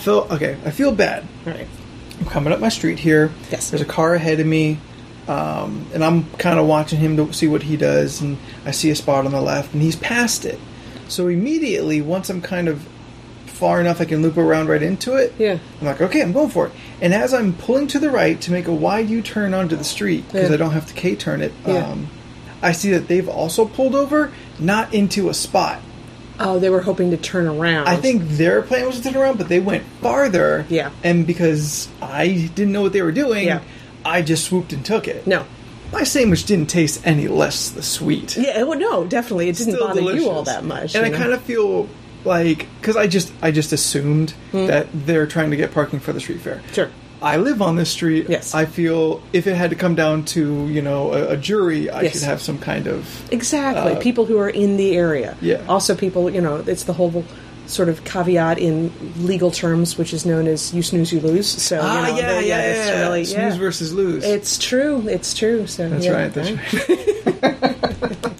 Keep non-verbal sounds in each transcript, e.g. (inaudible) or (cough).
feel okay. I feel bad. All right. I'm coming up my street here. Yes. There's a car ahead of me, um, and I'm kind of watching him to see what he does, and I see a spot on the left, and he's past it. So immediately, once I'm kind of far enough, I can loop around right into it. Yeah. I'm like, okay, I'm going for it. And as I'm pulling to the right to make a wide U-turn onto the street because Yeah. I don't have to K-turn it, Yeah. um, I see that they've also pulled over, not into a spot. Oh, they were hoping to turn around. I think their plan was to turn around, but they went farther. Yeah. And because I didn't know what they were doing, Yeah. I just swooped and took it. No. My sandwich didn't taste any less the sweet. Yeah, well, no, definitely. It didn't Still bother delicious. you all that much. And I know? kind of feel like because I just I just assumed hmm. that they're trying to get parking for the street fair. Sure. I live on this street. Yes. I feel if it had to come down to you know a, a jury, I Yes. should have some kind of Exactly. Uh, people who are in the area. Yeah. Also, people, you know, it's the whole sort of caveat in legal terms, which is known as you snooze, you lose. So, you ah know, yeah there- yeah it's yeah really, snooze yeah. versus lose. It's true. It's true. So that's yeah, right. That's right. Thank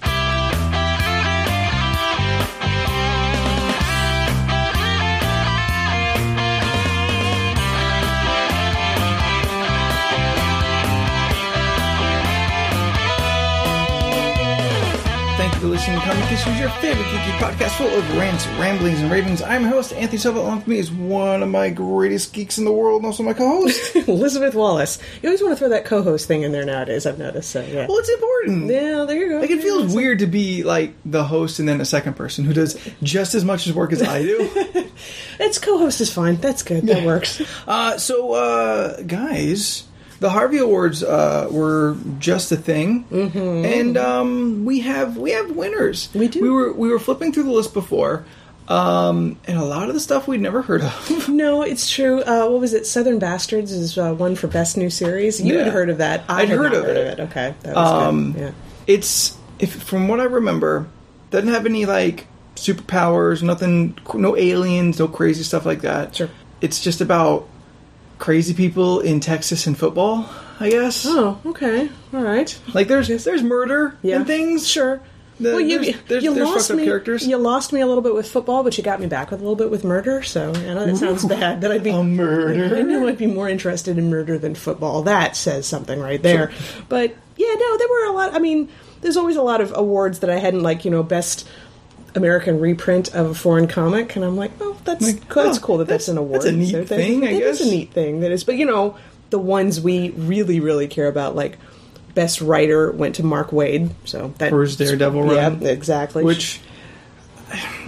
(laughs) (laughs) listening to Comic Issues, your favorite geeky podcast full of rants, ramblings, and ravings. I'm your host, Anthony Silva. Along with me is one of my greatest geeks in the world, and also my co-host. (laughs) Elizabeth Wallace. You always want to throw that co-host thing in there nowadays. I've noticed. So yeah. well, it's important. yeah, there you go. Like it feels weird to be like the host and then a second person who does just as much as work as I do. (laughs) It's co-host is fine. That's good. That works. uh, so, uh, guys, the Harvey Awards uh, were just a thing, mm-hmm. and um, we have we have winners. We do. We were we were flipping through the list before, um, and a lot of the stuff we'd never heard of. (laughs) No, it's true. Uh, what was it? Southern Bastards is uh, one for best new series. You Yeah. had heard of that. I I'd had heard of heard it. of it. Okay, that was Um, good. Yeah. it's if from what I remember, doesn't have any like superpowers, nothing, no aliens, no crazy stuff like that. Sure. It's just about crazy people in Texas and football, I guess. Oh, okay. All right. Like there's there's murder Yeah. and things. Sure. The- well, you there's- there's- you there's lost me. characters. You lost me a little bit with football, but you got me back with a little bit with murder. So I know that sounds bad. That I'd be A murder? I know I'd be more interested in murder than football. That says something right there. But yeah, no, there were a lot. I mean, there's always a lot of awards that I hadn't like. You know, best American reprint of a foreign comic, and I'm like, oh, that's Like, that's oh, cool that that's, that's- an award. that's a neat that- thing, I it is guess. a neat thing. That is, but you know, the ones we really, really care about, like best writer, went to Mark Waid. So that For his Daredevil run. Yeah, exactly. Which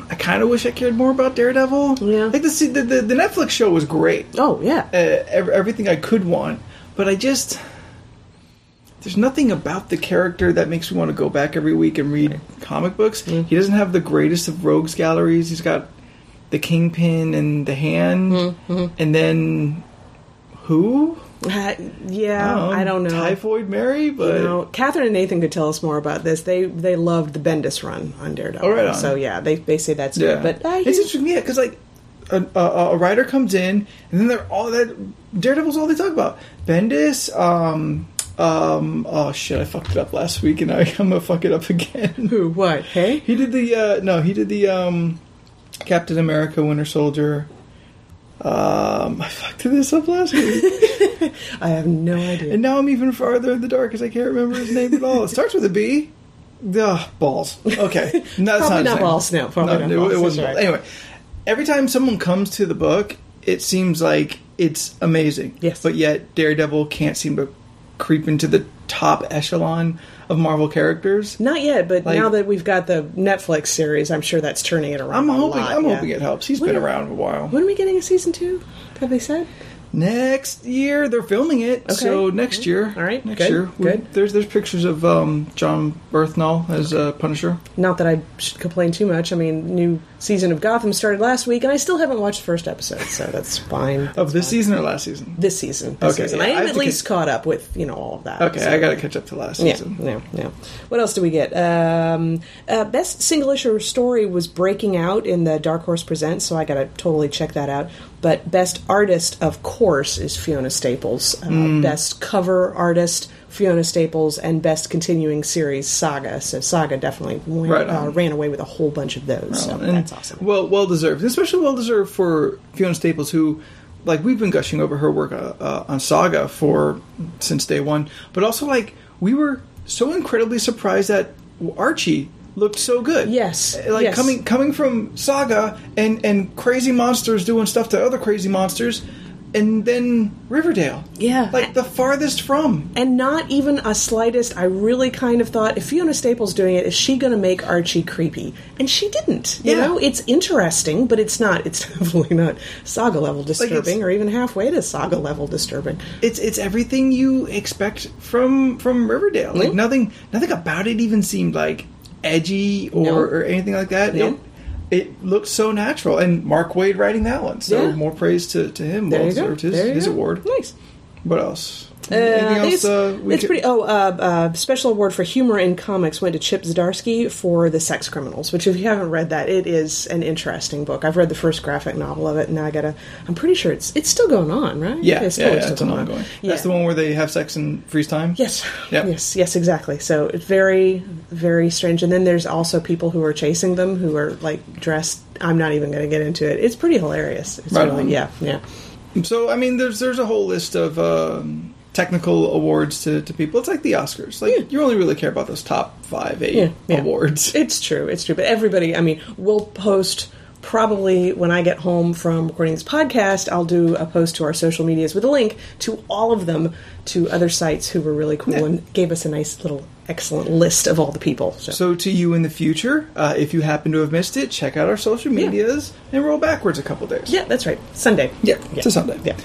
I kind of wish I cared more about Daredevil. Yeah. Like the the, the, the Netflix show was great. oh yeah, uh, everything I could want, but I just there's nothing about the character that makes me want to go back every week and read comic books. Mm-hmm. He doesn't have the greatest of rogues galleries. He's got the Kingpin and the Hand, Mm-hmm. and then who? Uh, yeah. I don't know. Typhoid Mary, but You know, Catherine and Nathan could tell us more about this. They they loved the Bendis run on Daredevil. Oh, right on. So yeah, they they say that's yeah. good. But uh, it's interesting, yeah, because like. A, a, a writer comes in, and then they're all that Daredevil's all they talk about. Bendis, um, um, oh shit, I fucked it up last week, and I, (laughs) I'm gonna fuck it up again. who what? Hey, (laughs) He did the uh, no, he did the um, Captain America Winter Soldier. Um, (laughs) I fucked this up last week, I have no idea. and now I'm even farther in the dark because I can't remember his name at all. It starts with a B. Ugh, balls. Okay, no, that's Probably not name. balls, no, probably not it, balls, it wasn't. right. Anyway, every time someone comes to the book, it seems like it's amazing. Yes. but yet Daredevil can't seem to creep into the top echelon of Marvel characters. Not yet, but Like- now that we've got the Netflix series, I'm sure that's turning it around. I'm a hoping. lot, I'm yeah. hoping it helps. He's When- been around a while. When are we getting a season two? Have they said? Next year they're filming it. Okay. So next year, All right, next good, year, we- good. There's there's pictures of um, Jon Bernthal as uh, Punisher. Not that I should complain too much. I mean, new season of Gotham started last week, and I still haven't watched the first episode, so that's fine. Of this season or last season? This season. This Okay, season. yeah, I I am have at least caught up with you know all of that. Okay, so- I got to catch up to last Yeah, season. yeah, yeah. What else do we get? Um, uh, best single issue story was Breaking Out in the Dark Horse Presents, so I got to totally check that out. But best artist, of course, is Fiona Staples. Uh, Hmm. Best cover artist, Fiona Staples, and best continuing series, Saga. So Saga definitely went, Right uh, ran away with a whole bunch of those. so And that's awesome. Well, well deserved, especially well deserved for Fiona Staples, who, like, we've been gushing over her work uh, uh, on Saga for since day one, but also like we were so incredibly surprised that Archie looked so good. Yes, Uh, like yes. coming coming from Saga and and crazy monsters doing stuff to other crazy monsters, and then Riverdale. Yeah. like the farthest from. and not even a slightest. I really kind of thought if Fiona Staples doing it, is she going to make Archie creepy? And she didn't. You Yeah. know, it's interesting, but it's not. It's (laughs) definitely not saga level disturbing, or even halfway to saga level disturbing. it's it's everything you expect from from Riverdale. Like Mhm. nothing nothing about it even seemed like edgy or, No. or anything like that. No. It it looked so natural, and Mark Waid writing that one. So Yeah. more praise to, to him. There well deserved his, his go. award. Nice. What else? Uh, else? it's uh, it's could- pretty. Oh, uh, uh, special award for humor in comics went to Chip Zdarsky for The Sex Criminals, which, if you haven't read that, it is an interesting book. I've read the first graphic novel of it, and now I gotta. I'm pretty sure it's it's still going on, right? Yeah, it's yeah, totally yeah, still it's an going on. ongoing. Yeah. That's the one where they have sex and freeze time. Yes. Yep. Yes. Yes. Exactly. So it's very, very strange. And then there's also people who are chasing them who are like dressed. I'm not even going to get into it. It's pretty hilarious. It's Right really, yeah, yeah. So I mean, there's there's a whole list of um, technical awards to, to people. It's like the Oscars. Like Yeah. you only really care about those top five, eight Yeah, yeah. awards. (laughs) It's true. It's true. But everybody, I mean, we'll post probably when I get home from recording this podcast, I'll do a post to our social medias with a link to all of them to other sites who were really cool and gave us a nice little excellent list of all the people. So, So to you in the future, uh, if you happen to have missed it, check out our social Yeah. medias and roll backwards a couple days. yeah, that's right. Sunday. Yeah, it's a Sunday. Yeah.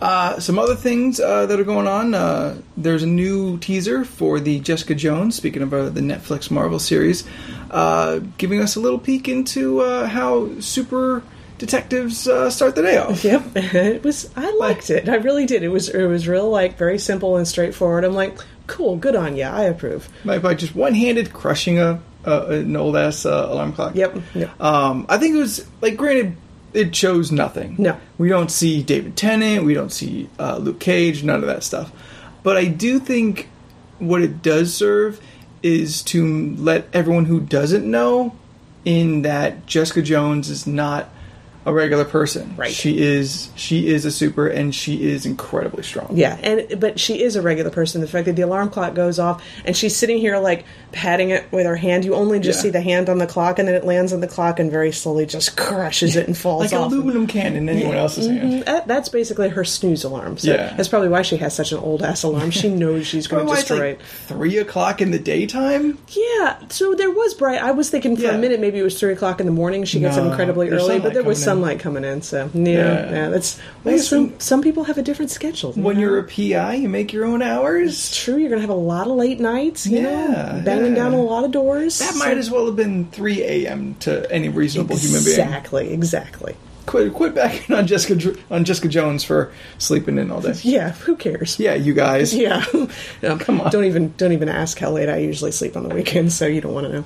Uh, some other things uh, that are going on. Uh, there's a new teaser for the Jessica Jones. Speaking of uh, the Netflix Marvel series, uh, giving us a little peek into uh, how super detectives uh, start the day off. Yep, (laughs) it was. I liked it. I really did. It was. It was real, like very simple and straightforward. I'm like, cool, good on you. I approve. By, by just one-handed crushing a, a an old ass uh, alarm clock. Yep. Yep. Um, I think it was like granted, it shows nothing. No. we don't see David Tennant, we don't see uh, Luke Cage, none of that stuff. But I do think what it does serve is to let everyone who doesn't know in that Jessica Jones is not a regular person. Right. She is she is a super and she is incredibly strong. Yeah, and but she is a regular person. The fact that the alarm clock goes off and she's sitting here like patting it with her hand, you only just Yeah. see the hand on the clock, and then it lands on the clock and very slowly just crushes it and falls Like an off. aluminum can in anyone else's hand. Mm, that- that's basically her snooze alarm. So Yeah. that's probably why she has such an old ass alarm. She (laughs) knows she's going to destroy like it. three o'clock in the daytime? Yeah, so there was bright. I was thinking for Yeah. a minute maybe it was three o'clock in the morning. She gets up incredibly early, but there was in. Sunlight coming in. So yeah, Yeah. yeah, that's well, some, some people have a different schedule. you When know? you're a PI, you make your own hours. It's true, you're to have a lot of late nights. You Yeah, know, banging down a lot of doors. That So- might as well have been 3 a.m. to any reasonable human being. exactly, exactly. Quit, quit backing on Jessica on Jessica Jones for sleeping in all day. (laughs) Yeah, who cares? Yeah, you guys. Yeah, (laughs) Come on. Don't even don't even ask how late I usually sleep on the weekends, so you don't want to know.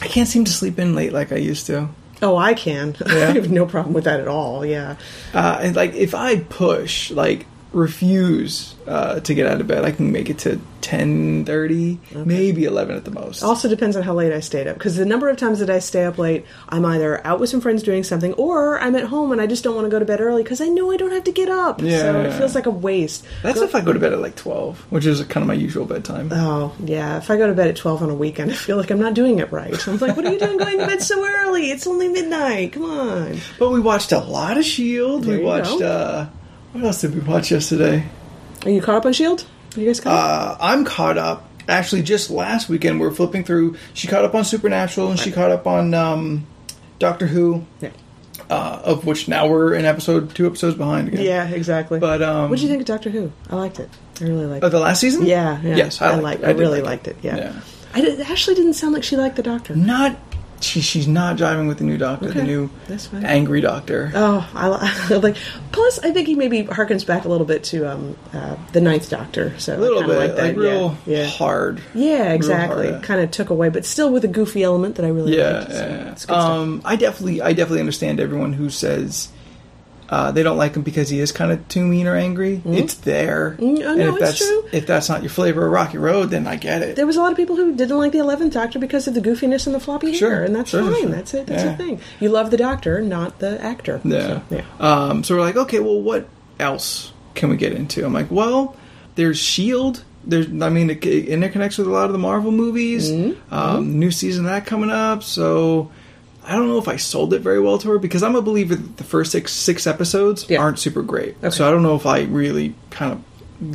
I can't seem to sleep in late like I used to. Oh, I can. (laughs) Yeah? I have no problem with that at all. Yeah. Uh, and like, if I push, like, refuse uh, to get out of bed, I can make it to 10:30, maybe 11 at the most. Also depends on how late I stayed up because the number of times that I stay up late, I'm either out with some friends doing something, or I'm at home and I just don't want to go to bed early because I know I don't have to get up. Yeah. So it feels like a waste. That's Go- if I go to bed at like 12, which is kind of my usual bedtime. Oh yeah, if I go to bed at twelve on a weekend, (laughs) I feel like I'm not doing it right. I'm like, what are you doing going to bed so early? It's only midnight. Come on. But we watched a lot of Shield. There we watched. go. uh What else did we watch yesterday? Are you caught up on Shield? Are you guys caught up? Uh, I'm caught up. Actually, just last weekend we were flipping through. She caught up on Supernatural and she caught up on um, Doctor Who, Yeah. uh, of which now we're in episode two episodes behind again. Yeah, exactly. But um, what did you think of Doctor Who? I liked it. I really liked Of it. the last season? Yeah, yeah. Yes, I, I liked it. I, did really like liked it. Yeah. Yeah. I did, Ashley didn't sound like she liked the Doctor. Not. She, she's not driving with the new Doctor. The new angry Doctor. Oh, I li- (laughs) like. Plus, I think he maybe harkens back a little bit to um, uh, the Ninth Doctor. So a little bit, like like, real yeah, hard. Yeah, exactly. hard. Kind of took away, but still with a goofy element that I really Yeah, liked. So yeah. it's good stuff. Um, I definitely, I definitely understand everyone who says Uh, they don't like him because he is kind of too mean or angry. It's there. Mm, oh, and no, if it's that's true. if that's not your flavor of Rocky Road, then I get it. There was a lot of people who didn't like the Eleventh Doctor because of the goofiness and the floppy Sure, hair, and that's sure, fine. sure. That's it. That's Yeah. a thing. You love the Doctor, not the actor. Yeah. So, yeah. Um, so we're like, okay, well, what else can we get into? I'm like, well, there's Shield. There's, I mean, it, it interconnects with a lot of the Marvel movies. Mm-hmm. Um, new season of that coming up. So I don't know if I sold it very well to her because I'm a believer that the first six six episodes Yeah. aren't super great. Okay. So I don't know if I really kind of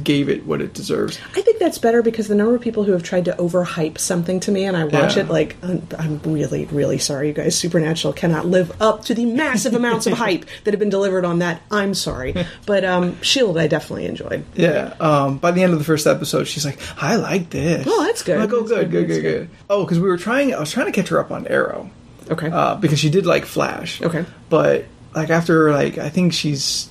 gave it what it deserves. I think that's better because the number of people who have tried to overhype something to me and I watch Yeah. it like I'm, I'm really really sorry you guys Supernatural cannot live up to the massive amounts of (laughs) hype that have been delivered on that. I'm sorry. (laughs) But um Shield I definitely enjoyed. Yeah. Um, by the end of the first episode, she's like, "I like this." Oh, that's good. Like, oh, That's good, good. good, good, good. Oh, because we were trying. I was trying to catch her up on Arrow. Okay. uh, because she did like Flash. Okay. but like after like I think she's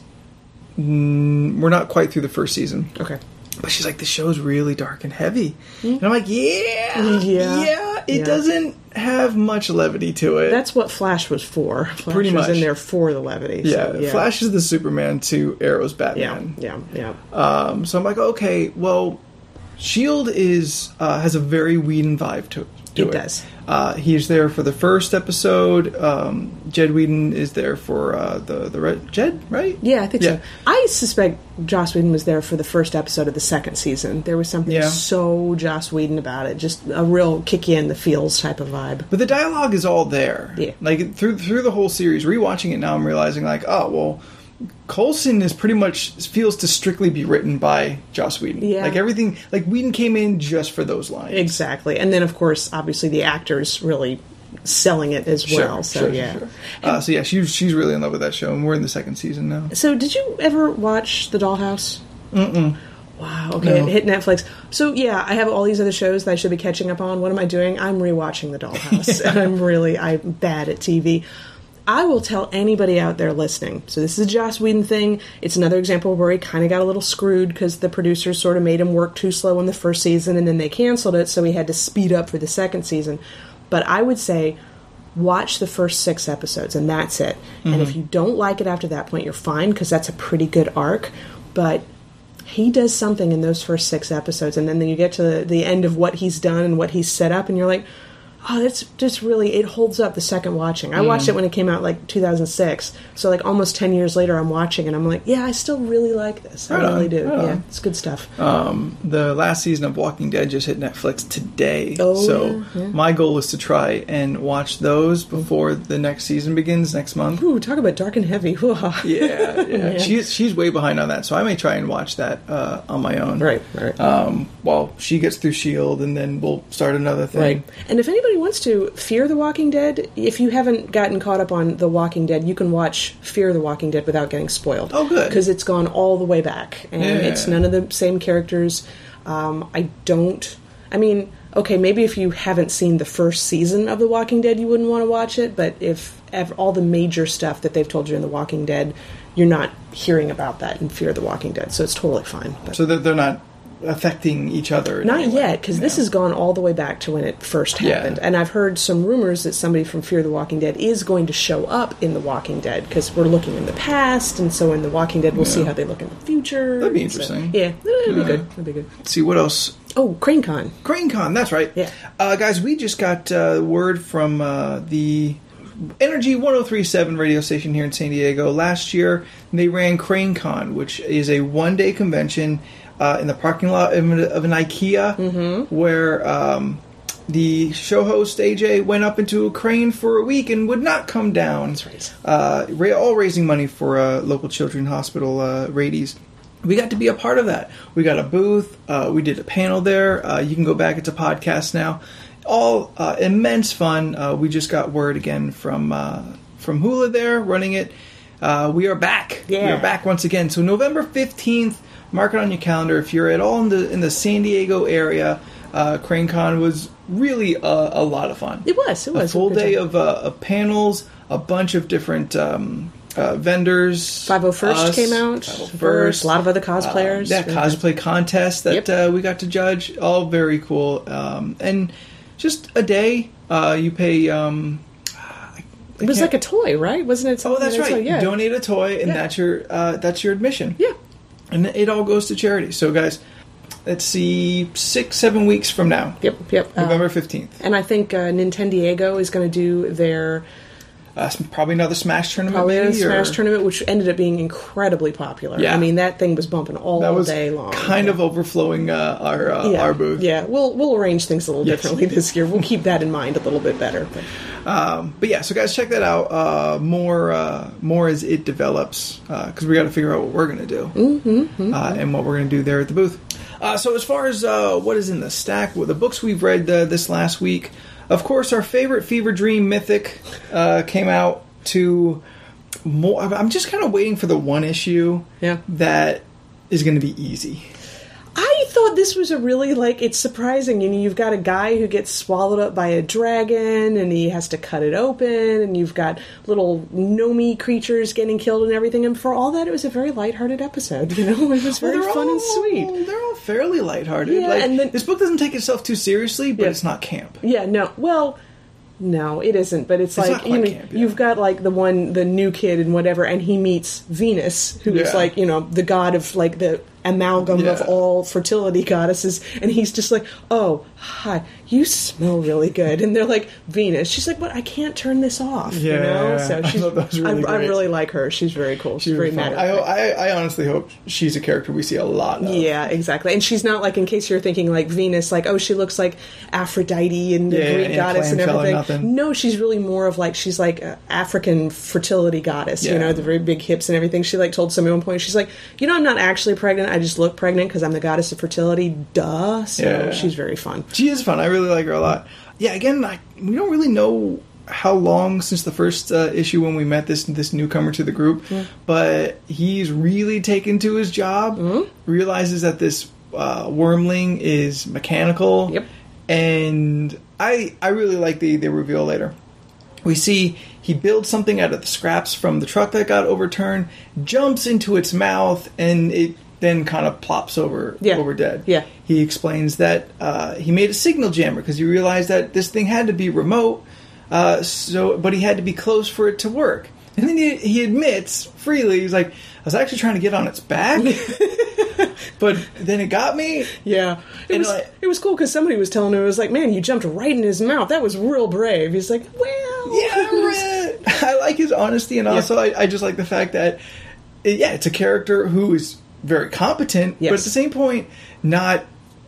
mm, we're not quite through the first season, okay. but she's like the show's really dark and heavy, and I'm like, yeah, Mm. (laughs) Yeah. yeah, it Yeah. doesn't have much levity to it. That's what Flash was for. Flash Pretty was much. in there for the levity. yeah, so, Flash is the Superman to Arrow's Yeah, Batman. yeah, yeah. Um, so I'm like, okay, well, Shield is uh, has a very Whedon vibe to, to It it. does. Uh, he's there for the first episode. Um, Jed Whedon is there for uh, the the re- Jed, right? Yeah, I think Yeah. so. I suspect Joss Whedon was there for the first episode of the second season. There was something Yeah. so Joss Whedon about it, just a real kick you in the feels type of vibe. But the dialogue is all there. Yeah. Like through through the whole series, rewatching it now, I'm realizing like, oh well, Coulson is pretty much feels to strictly be written by Joss Whedon. Yeah. Like everything, like Whedon came in just for those lines. Exactly, and then of course, obviously, the actors really selling it as well. so yeah. Uh, so yeah, she's she's really in love with that show, and we're in the second season now. So, did you ever watch The Dollhouse? Mm-mm. Wow. Okay, No. it hit Netflix. So yeah, I have all these other shows that I should be catching up on. What am I doing? I'm rewatching The Dollhouse, (laughs) and I'm really I'm bad at TV. I will tell anybody out there listening. So this is a Joss Whedon thing. It's another example where he kind of got a little screwed because the producers sort of made him work too slow in the first season, and then they canceled it, so he had to speed up for the second season. But I would say watch the first six episodes and that's it and if mm-hmm. you don't like it after that point you're fine because that's a pretty good arc but he does something in those first six episodes and then you get to the, the end of what he's done and what he's set up and you're like oh that's just really it holds up the second watching i watched it when it came out like 2006 so like almost 10 years later i'm watching and i'm like yeah i still really like this i really do yeah it's good stuff Um, the last season of Walking Dead just hit Netflix today. Oh, so yeah, yeah. my goal is to try and watch those before the next season begins next month. Ooh, talk about dark and heavy (laughs) Yeah, yeah. Yeah. She's she's way behind on that, so I may try and watch that uh, on my own. right right Um, while she gets through Shield, and then we'll start another thing. Right. And if anybody wants to fear The Walking Dead, if you haven't gotten caught up on The Walking Dead, you can watch Fear the Walking Dead without getting spoiled. Oh, good. Because it's gone all the way back. And Yeah. it's none of the same characters. Um, I don't. I mean, okay, maybe if you haven't seen the first season of The Walking Dead, you wouldn't want to watch it. But if, if all the major stuff that they've told you in The Walking Dead, you're not hearing about that in Fear the Walking Dead. So it's totally fine. But So they're not affecting each other. not yet, because this has gone all the way back to when it first happened. Yeah. And I've heard some rumors that somebody from Fear the Walking Dead is going to show up in The Walking Dead, because we're looking in the past, and so in The Walking Dead, we'll see how they look in the future. That'd be So, interesting. yeah, it'd be good. It'd be good. Let's see what else. Oh, CraneCon. CraneCon, that's right. Yeah. Uh, guys, we just got uh, word from uh, the Energy 1037 radio station here in San Diego. Last year, they ran CraneCon, which is a one day convention uh, in the parking lot of, an- of an IKEA Mm-hmm. where. Um, the show host AJ went up into a crane for a week and would not come down. That's right. Uh, ra- all raising money for uh, local children's hospital, uh, Rady's. We got to be a part of that. We got a booth. Uh, we did a panel there. Uh, you can go back. It's a podcast now. All uh, immense fun. Uh, we just got word again from uh, from Hula there running it. Uh, we are back. We are back once again. So November fifteenth. Mark it on your calendar. If you're at all in the in the San Diego area, uh, CraneCon was really a, a lot of fun It was. It was a full Good day of, uh, of panels, a bunch of different um, uh, vendors. 501st came out. 501st. A lot of other cosplayers. Um, yeah, cosplay contest that Yep. uh, we got to judge. All very cool. Um, and just a day. Uh, you pay. Um, It was like a toy, right? Wasn't it? Oh, that's that- right. Yeah. You donate a toy, and Yeah. that's your uh, that's your admission. yeah. And it all goes to charity. So, guys, let's see, six seven weeks from now, Yep. Yep. Uh, November fifteenth. and I think uh, Nintendiego is going to do their Uh, probably another Smash tournament. Probably a Smash or- tournament, which ended up being incredibly popular. Yeah. I mean, that thing was bumping all That was day long. kind of overflowing uh, our uh, yeah. our booth. Yeah, we'll we'll arrange things a little Yes. differently this year. We'll keep that in mind a little bit better. But Um, but yeah, so guys, check that out. Uh, more uh, more as it develops because we got to figure out what we're gonna do Mm-hmm, Uh, and what we're gonna do there at the booth. Uh, so as far as uh, what is in the stack, well, the books we've read uh, this last week, of course, our favorite Fever Dream Mythic uh, came out to more. I'm just kind of waiting for the one issue Yeah. that is going to be easy. I thought this was a really like it's surprising. You know, you've got a guy who gets swallowed up by a dragon, and he has to cut it open, and you've got little gnomey creatures getting killed and everything. And for all that, it was a very lighthearted episode. You know, (laughs) it was very Well, fun all- and sweet. They're all fairly lighthearted. Yeah, like, and then- this book doesn't take itself too seriously, but Yeah. it's not camp. Yeah, no. Well, no, it isn't. But it's, It's like you know, camp, yeah. you've got like the one, the new kid and whatever, and he meets Venus, who is Yeah. like you know the god of like the amalgam of all fertility goddesses, and he's just like, oh, hi, you smell really good, and they're like Venus. She's like, but I can't turn this off. you Yeah, know. yeah, So (laughs) I she's, was really I, I really like her. She's very cool. She's, very Really mad. I, I, I honestly hope she's a character we see a lot of. Yeah, exactly. And she's not like, in case you're thinking like Venus, like, oh, she looks like Aphrodite and the Yeah, Greek and goddess and everything. No, she's really more of like, she's like a African fertility goddess, you know, the very big hips and everything. She like told somebody at one point, she's like, you know, I'm not actually pregnant. I just look pregnant because I'm the goddess of fertility. Duh. So Yeah. she's very fun. She is fun. I really like her a lot. Yeah, again, I, we don't really know how long since the first uh, issue when we met this this newcomer to the group, but he's really taken to his job. Mm-hmm. Realizes that this uh, wormling is mechanical. Yep. And I I really like the the reveal later. We see he builds something out of the scraps from the truck that got overturned, jumps into its mouth, and it then kind of plops over Yeah. over dead. Yeah. He explains that uh, he made a signal jammer because he realized that this thing had to be remote, uh, so but he had to be close for it to work. And then he, he admits freely, he's like, "I was actually trying to get on its back, (laughs) but then it got me." Yeah, it And, was like- it was cool because somebody was telling him it was like, man, you jumped right in his mouth. That was real brave. He's like, well, Yeah, I (laughs) I like his honesty, and also I, I just like the fact that, yeah, it's a character who is very competent, but at the same point, not.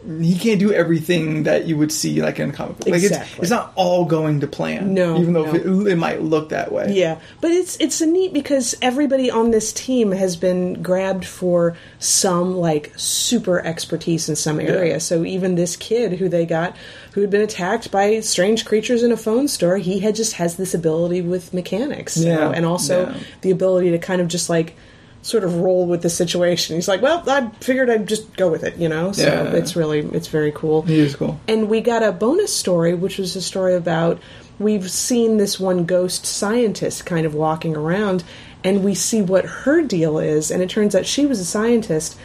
He can't do everything that you would see like in a comic book. Like it's, Exactly. it's not all going to plan. No, even though no. It, it might look that way. Yeah, but it's it's a neat because everybody on this team has been grabbed for some like super expertise in some area. Yeah. So even this kid who they got who had been attacked by strange creatures in a phone store, he had just has this ability with mechanics. Yeah, and also yeah. the ability to kind of just like sort of roll with the situation. He's like, "Well, I figured I'd just go with it," you know? So Yeah. it's really it's very cool. He is cool. And we got a bonus story, which was a story about we've seen this one ghost scientist kind of walking around, and we see what her deal is. And it turns out she was a scientist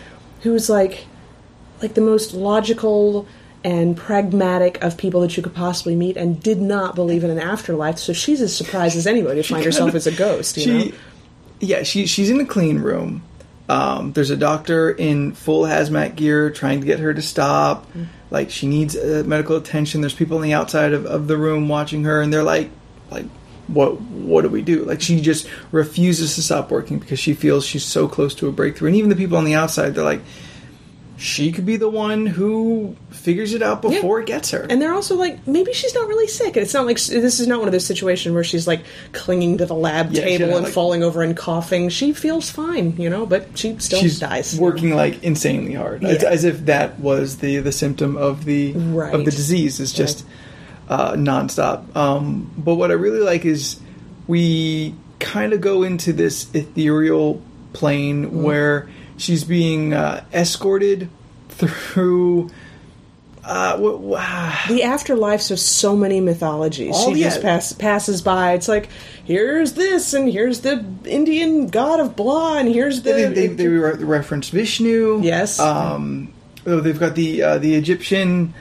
who was like, like the most logical and pragmatic of people that you could possibly meet, and did not believe in an afterlife. So she's as surprised as anybody to find herself as a ghost. You She, know? Yeah, she she's in the clean room. Um, there's a doctor in full hazmat gear trying to get her to stop. Like she needs uh, medical attention. There's people on the outside of, of the room watching her, and they're like, like, what what do we do? Like she just refuses to stop working because she feels she's so close to a breakthrough. And even the people on the outside, they're like, she could be the one who figures it out before it gets her. And they're also like, maybe she's not really sick. And it's not like this is not one of those situations where she's like clinging to the lab Yeah, table and like- falling over and coughing. She feels fine, you know, but she still she's dies. working like insanely hard, as, Yeah. as if that was the the symptom of the Right. of the disease. Is just uh, nonstop. Um, but what I really like is we kind of go into this ethereal plane Mm-hmm. where she's being uh, escorted through. Uh, wh- wh- The afterlives of so many mythologies. Oh, she just pass, passes by. It's like, here's this, and here's the Indian god of blah, and here's the. they, they, they re- reference Vishnu. Yes. Um, oh, they've got the uh, the Egyptian.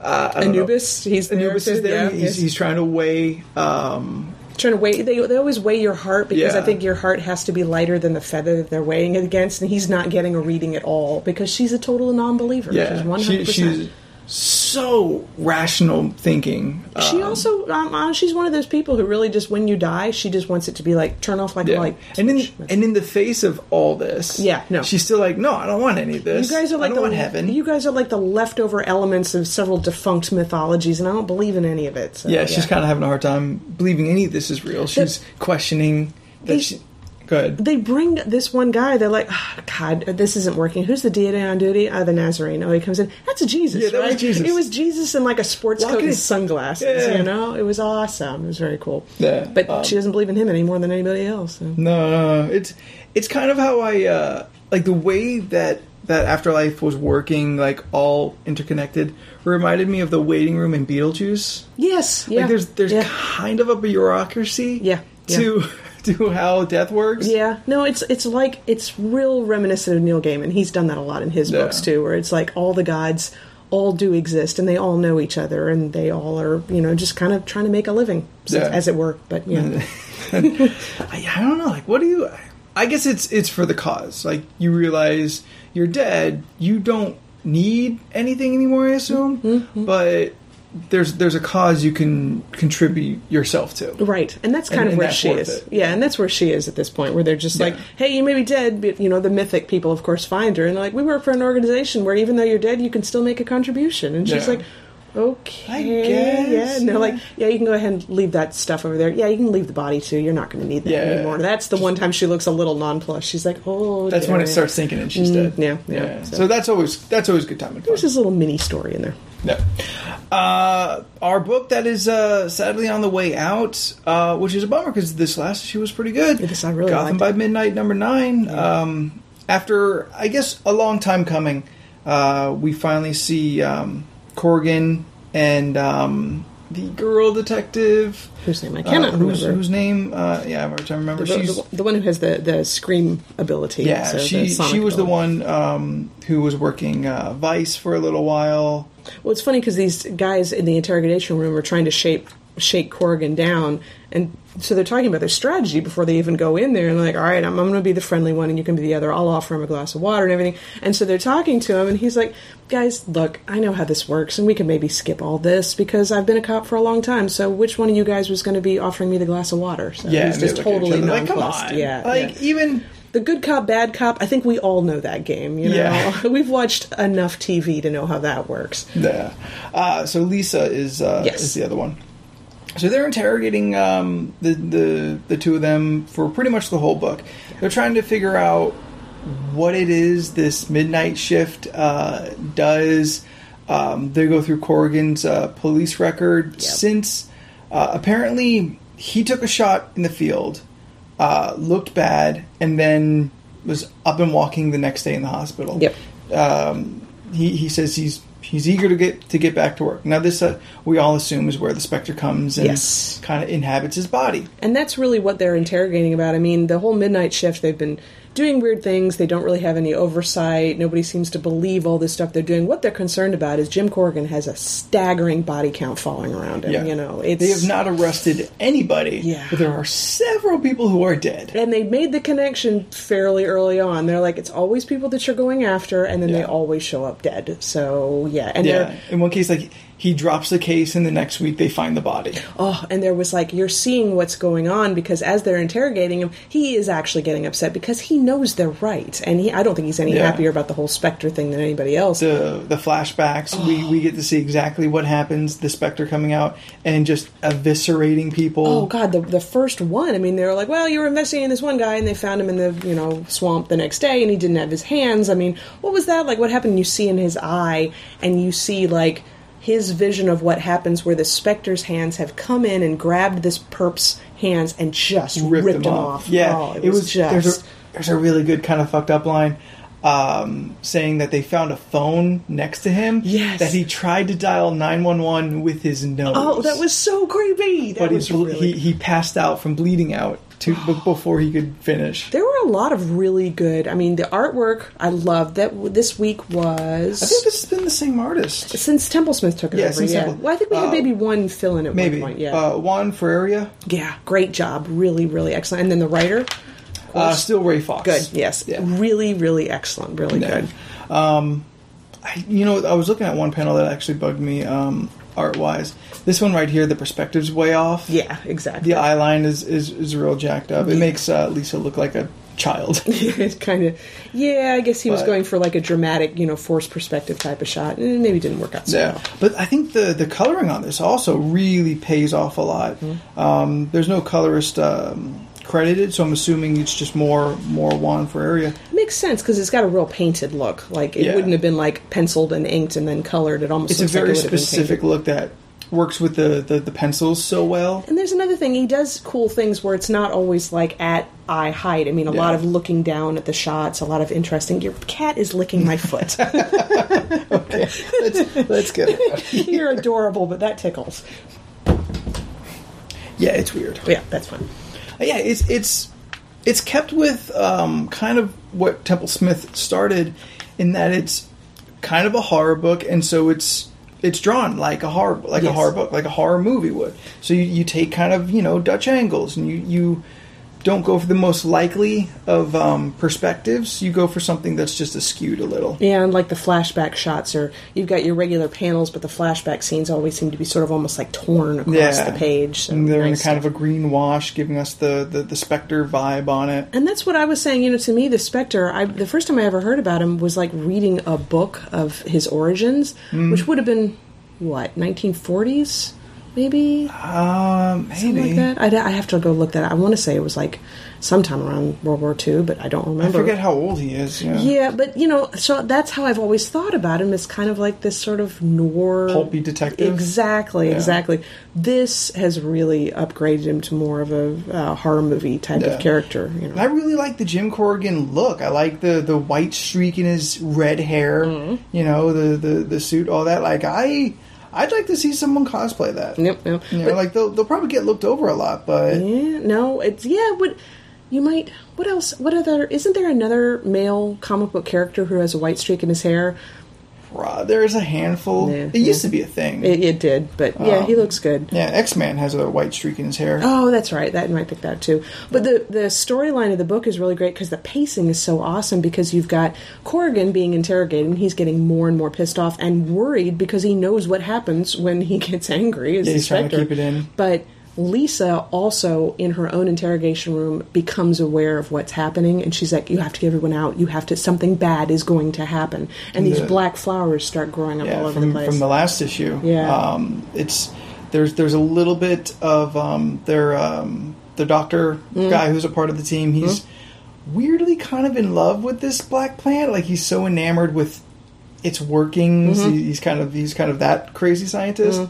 Uh, don't know. Anubis. He's. Anubis too. is there. Yeah, he's, yes. he's trying to weigh um, trying to weigh. They, they always weigh your heart because I think your heart has to be lighter than the feather that they're weighing it against, and he's not getting a reading at all because she's a total non-believer. Yeah, she's hundred percent. So rational thinking. She Um, also, um, uh, she's one of those people who really just, when you die, she just wants it to be like turn off like a yeah. light. and in and in the face of all this, Yeah, no. she's still like, no, I don't want any of this. you guys are like I don't the want heaven. You guys are like the leftover elements of several defunct mythologies, and I don't believe in any of it. So, yeah, she's kind of having a hard time believing any of this is real. She's questioning that she. Good. they bring this one guy. They're like, oh, God, this isn't working. Who's the deity on duty? Uh, the Nazarene. Oh, he comes in. That's a Jesus, Yeah, that was right? Jesus. It was Jesus in like a sports Walking coat and sunglasses. Yeah. You know, it was awesome. It was very cool. Yeah, but um, she doesn't believe in him any more than anybody else. So. No, no, no. it's it's kind of how I uh, like the way that that afterlife was working, like all interconnected, reminded me of the waiting room in Beetlejuice. Yes, yeah. Like there's there's yeah. kind of a bureaucracy, Yeah, yeah. to (laughs) to how death works. Yeah, no, it's it's like it's real reminiscent of Neil Gaiman. He's done that a lot in his Yeah. books too, where it's like all the gods all do exist and they all know each other and they all are you know just kind of trying to make a living, Yeah. as it were. But yeah, (laughs) I, I don't know. Like, what do you? I guess it's it's for the cause. Like, you realize you're dead. You don't need anything anymore. I assume, Mm-hmm, but there's there's a cause you can contribute yourself to. right, and that's kind And- of and where she is. it. Yeah, and that's where she is at this point, where they're just like, "Hey, you may be dead, but you know the mythic people, of course, find her, and they're like, we work for an organization where even though you're dead, you can still make a contribution." And she's Yeah. like. Okay, I guess, yeah. And they're like, yeah, you can go ahead and leave that stuff over there. Yeah, you can leave the body too. You're not going to need that Yeah. anymore. That's the one time she looks a little nonplussed. She's like, oh, That's when it starts sinking in. She's dead. yeah, yeah. So. So- that's always that's always a good time and. There's this little mini story in there. Yeah. Uh, our book that is uh, sadly on the way out, uh, which is a bummer because this last issue was pretty good. Yes, I really Gotham by Midnight number nine. Um, after I guess a long time coming, uh, we finally see um, Corrigan and um, the girl detective. Whose name I cannot uh, whose, remember. whose name? Uh, yeah, I'm trying to remember. the, She's the, the one who has the, the scream ability. yeah, so she she was the one um, who was working uh, Vice for a little while. Well, it's funny because these guys in the interrogation room are trying to shape shake Corrigan down, and so they're talking about their strategy before they even go in there. And they're like, "All right, I'm, I'm going to be the friendly one, and you can be the other. I'll offer him a glass of water and everything." And so they're talking to him, and he's like, "Guys, look, I know how this works, and we can maybe skip all this because I've been a cop for a long time. So which one of you guys was going to be offering me the glass of water?" So Yeah, he's just look at each totally like, come on. Yeah, like yeah. even the good cop, bad cop. I think we all know that game. You know, Yeah. (laughs) we've watched enough TV to know how that works. Yeah. Uh, so Lisa is uh, Yes. is the other one. So they're interrogating um, the, the the two of them for pretty much the whole book. They're trying to figure out what it is this midnight shift uh, does. Um, they go through Corrigan's uh, police record since uh, apparently he took a shot in the field, uh, looked bad, and then was up and walking the next day in the hospital Yep. um, he, he says he's he's eager to get to get back to work. Now this uh, we all assume is where the specter comes and Yes. kind of inhabits his body. And that's really what they're interrogating about. I mean, the whole midnight shift, they've been doing weird things. They don't really have any oversight. Nobody seems to believe all this stuff they're doing. What they're concerned about is Jim Corrigan has a staggering body count following around him. You know, it's they have not arrested anybody, Yeah. but there are several people who are dead. and they made the connection fairly early on. They're like, it's always people that you're going after, and then they always show up dead. So yeah, and Yeah, in one case, like he drops the case, and the next week they find the body. Oh, and there was like you're seeing what's going on because as they're interrogating him, he is actually getting upset because he knows they're right, and he I don't think he's any Yeah. happier about the whole Spectre thing than anybody else. The the flashbacks, we oh. we get to see exactly what happens. The specter coming out and just eviscerating people. Oh God, the the first one. I mean, they were like, "Well, you were investigating this one guy, and they found him in the you know swamp the next day, and he didn't have his hands." I mean, what was that like? What happened? You see in his eye, and you see like his vision of what happens, where the specter's hands have come in and grabbed this perp's hands and just ripped, ripped, him off. Yeah, Oh, it, was, just. There's a, there's a really good kind of fucked up line. Um, saying that they found a phone next to him. Yes. That he tried to dial 911 with his nose. Oh, that was so creepy. That But he, ble- really. he, he passed out from bleeding out to, (gasps) before he could finish. there were a lot of really good. I mean, the artwork I loved. That this week was I think this has been the same artist. since Templesmith took it Yeah, over. Yeah, Temple- well, I think we had uh, maybe one fill in at Maybe. one point. Yeah, Uh, Juan Ferreyra, yeah, great job. Really, really excellent. And then the writer, uh, still Ray Fawkes. good. Yes, Yeah. really, really excellent. Really Yeah. good. I, you know, I was looking at one panel that actually bugged me um, art wise. This one right here, the perspective's way off. Yeah, exactly. The eye line is, is, is real jacked up. It makes uh, Lisa look like a child. (laughs) it's kind of yeah i guess he was going for like a dramatic you know forced perspective type of shot and maybe didn't work out so Yeah, well but I think the the coloring on this also really pays off a lot. Mm-hmm. Um, there's no colorist um, credited, so I'm assuming it's just more more Juan Ferreyra. makes sense because it's got a real painted look like it Yeah. wouldn't have been like penciled and inked and then colored it almost It's a like very it would have been specific look that works with the, the the pencils so well. and there's another thing he does cool things where it's not always like at eye height i mean a lot of looking down at the shots a lot of interesting your cat is licking my foot (laughs) let's let's get it. (laughs) you're adorable but that tickles Yeah, it's weird. yeah that's fine Yeah, it's it's it's kept with um, kind of what Templesmith started in that it's kind of a horror book, and so it's it's drawn like a horror like a horror book, like a horror movie would. So you, you take kind of you know Dutch angles, and you you don't go for the most likely of um, perspectives. You go for something that's just askewed a little. Yeah, and like the flashback shots are you've got your regular panels, but the flashback scenes always seem to be sort of almost like torn across Yeah. the page. So And they're in nice. kind of a green wash, giving us the, the, the Spectre vibe on it. and that's what I was saying. You know, to me, the Spectre. I, the first time I ever heard about him was like reading a book of his origins, Mm. which would have been what 1940s, maybe Um, something maybe. like that. I'd, I have to go look that. up. I want to say it was like sometime around World War II, but I don't remember. I forget how old he is. Yeah. Yeah, but you know, so that's how I've always thought about him It's kind of like this sort of noir, Pulpy detective. Exactly, Yeah. exactly. This has really upgraded him to more of a uh, horror movie type Yeah. of character. You And I really like the Jim Corrigan look. I like the the white streak in his red hair. Mm-hmm. You know, the, the the suit, all that. Like I, I'd like to see someone cosplay that. yep, yep. You know, But- like they'll they'll probably get looked over a lot, but yeah, no, it's yeah. What you might? What else? What other? Isn't there another male comic book character who has a white streak in his hair? There's a handful. Yeah, it used to be a thing. It, it did, but yeah, he Um, looks good. yeah, X Man has a white streak in his hair. Oh, that's right. That you might pick that too. But the the storyline of the book is really great because the pacing is so awesome. Because you've got Corrigan being interrogated, and he's getting more and more pissed off and worried because he knows what happens when he (laughs) gets angry. As Yeah, he's trying to keep it in. But Lisa also in her own interrogation room becomes aware of what's happening, and she's like, "You have to get everyone out. You have to. Something bad is going to happen." And these The- black flowers start growing up all over from the place. from the last issue. Yeah. um, it's there's there's a little bit of um, their um, the doctor Mm. guy who's a part of the team. He's weirdly kind of in love with this black plant. Like he's so enamored with its workings. Mm-hmm. He- He's kind of he's kind of that crazy scientist.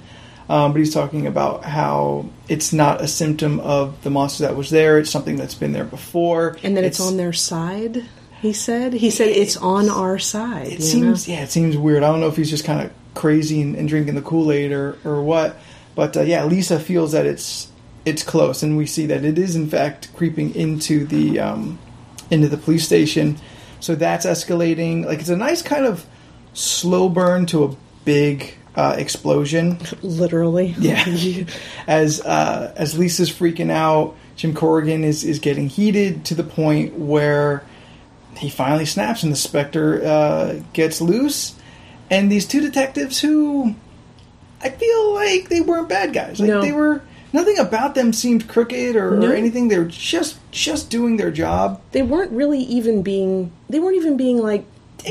Um, but he's talking about how it's not a symptom of the monster that was there. It's something that's been there before, and that it's, on their side. He said. He said it's on our side. It seems know? yeah, it seems weird. I don't know if he's just kind of crazy and, and drinking the Kool Aid or or what. But uh, yeah, Lisa feels that it's it's close, and we see that it is in fact creeping into the um, into the police station. So that's escalating. Like it's a nice kind of slow burn to a big uh, explosion. literally. Yeah. (laughs) as uh, as Lisa's freaking out, Jim Corrigan is is getting heated to the point where he finally snaps, and the Spectre uh, gets loose. And these two detectives, who I feel like they weren't bad guys, like No. they were. Nothing about them seemed crooked or, No. or anything. They were just just doing their job. they weren't really even being they weren't even being like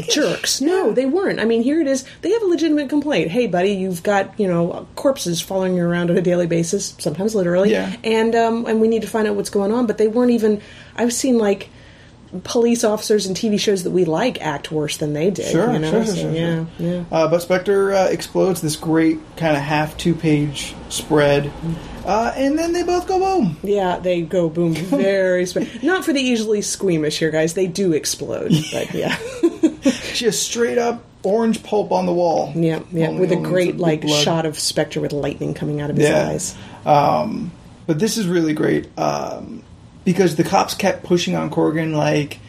jerks. No Yeah. they weren't. I mean here it is. They have a legitimate complaint. Hey buddy you've got you know corpses following you around on a daily basis sometimes literally Yeah. and um and we need to find out what's going on. But they weren't even i've seen like police officers in tv shows that we like act worse than they did Sure, you know sure, sure, So, sure, yeah yeah. Uh, but Spectre uh, explodes this great kind of half two page spread, uh, and then they both go boom. yeah they go boom (laughs) very sp- not for the easily squeamish here guys. They do explode but yeah (laughs) (laughs) just straight up orange pulp on the wall. Yeah, yeah, Only- with a great like blood. shot of Spectre with lightning coming out of his Yeah. eyes. Um, but this is really great um, because the cops kept pushing on Corrigan like,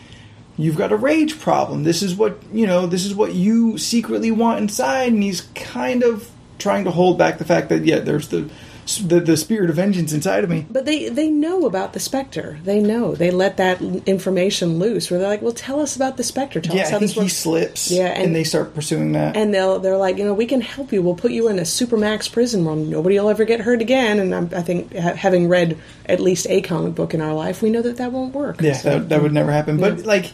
"You've got a rage problem. This is what you know. This is what you secretly want inside." And he's kind of trying to hold back the fact that yeah, there's the the, the spirit of vengeance inside of me. But they they know about the Spectre. They know. They let that information loose. Where they're like, "Well, tell us about the Spectre. Tell Yeah, us I how think this he works." slips. Yeah, and, and- they start pursuing that. and they'll they're like, you know, we can help you. We'll put you in a supermax prison where nobody will ever get hurt again. And I'm, I think ha- having read at least a comic book in our life, we know that that won't work. Yeah, So- that, that would never happen. But Yeah. like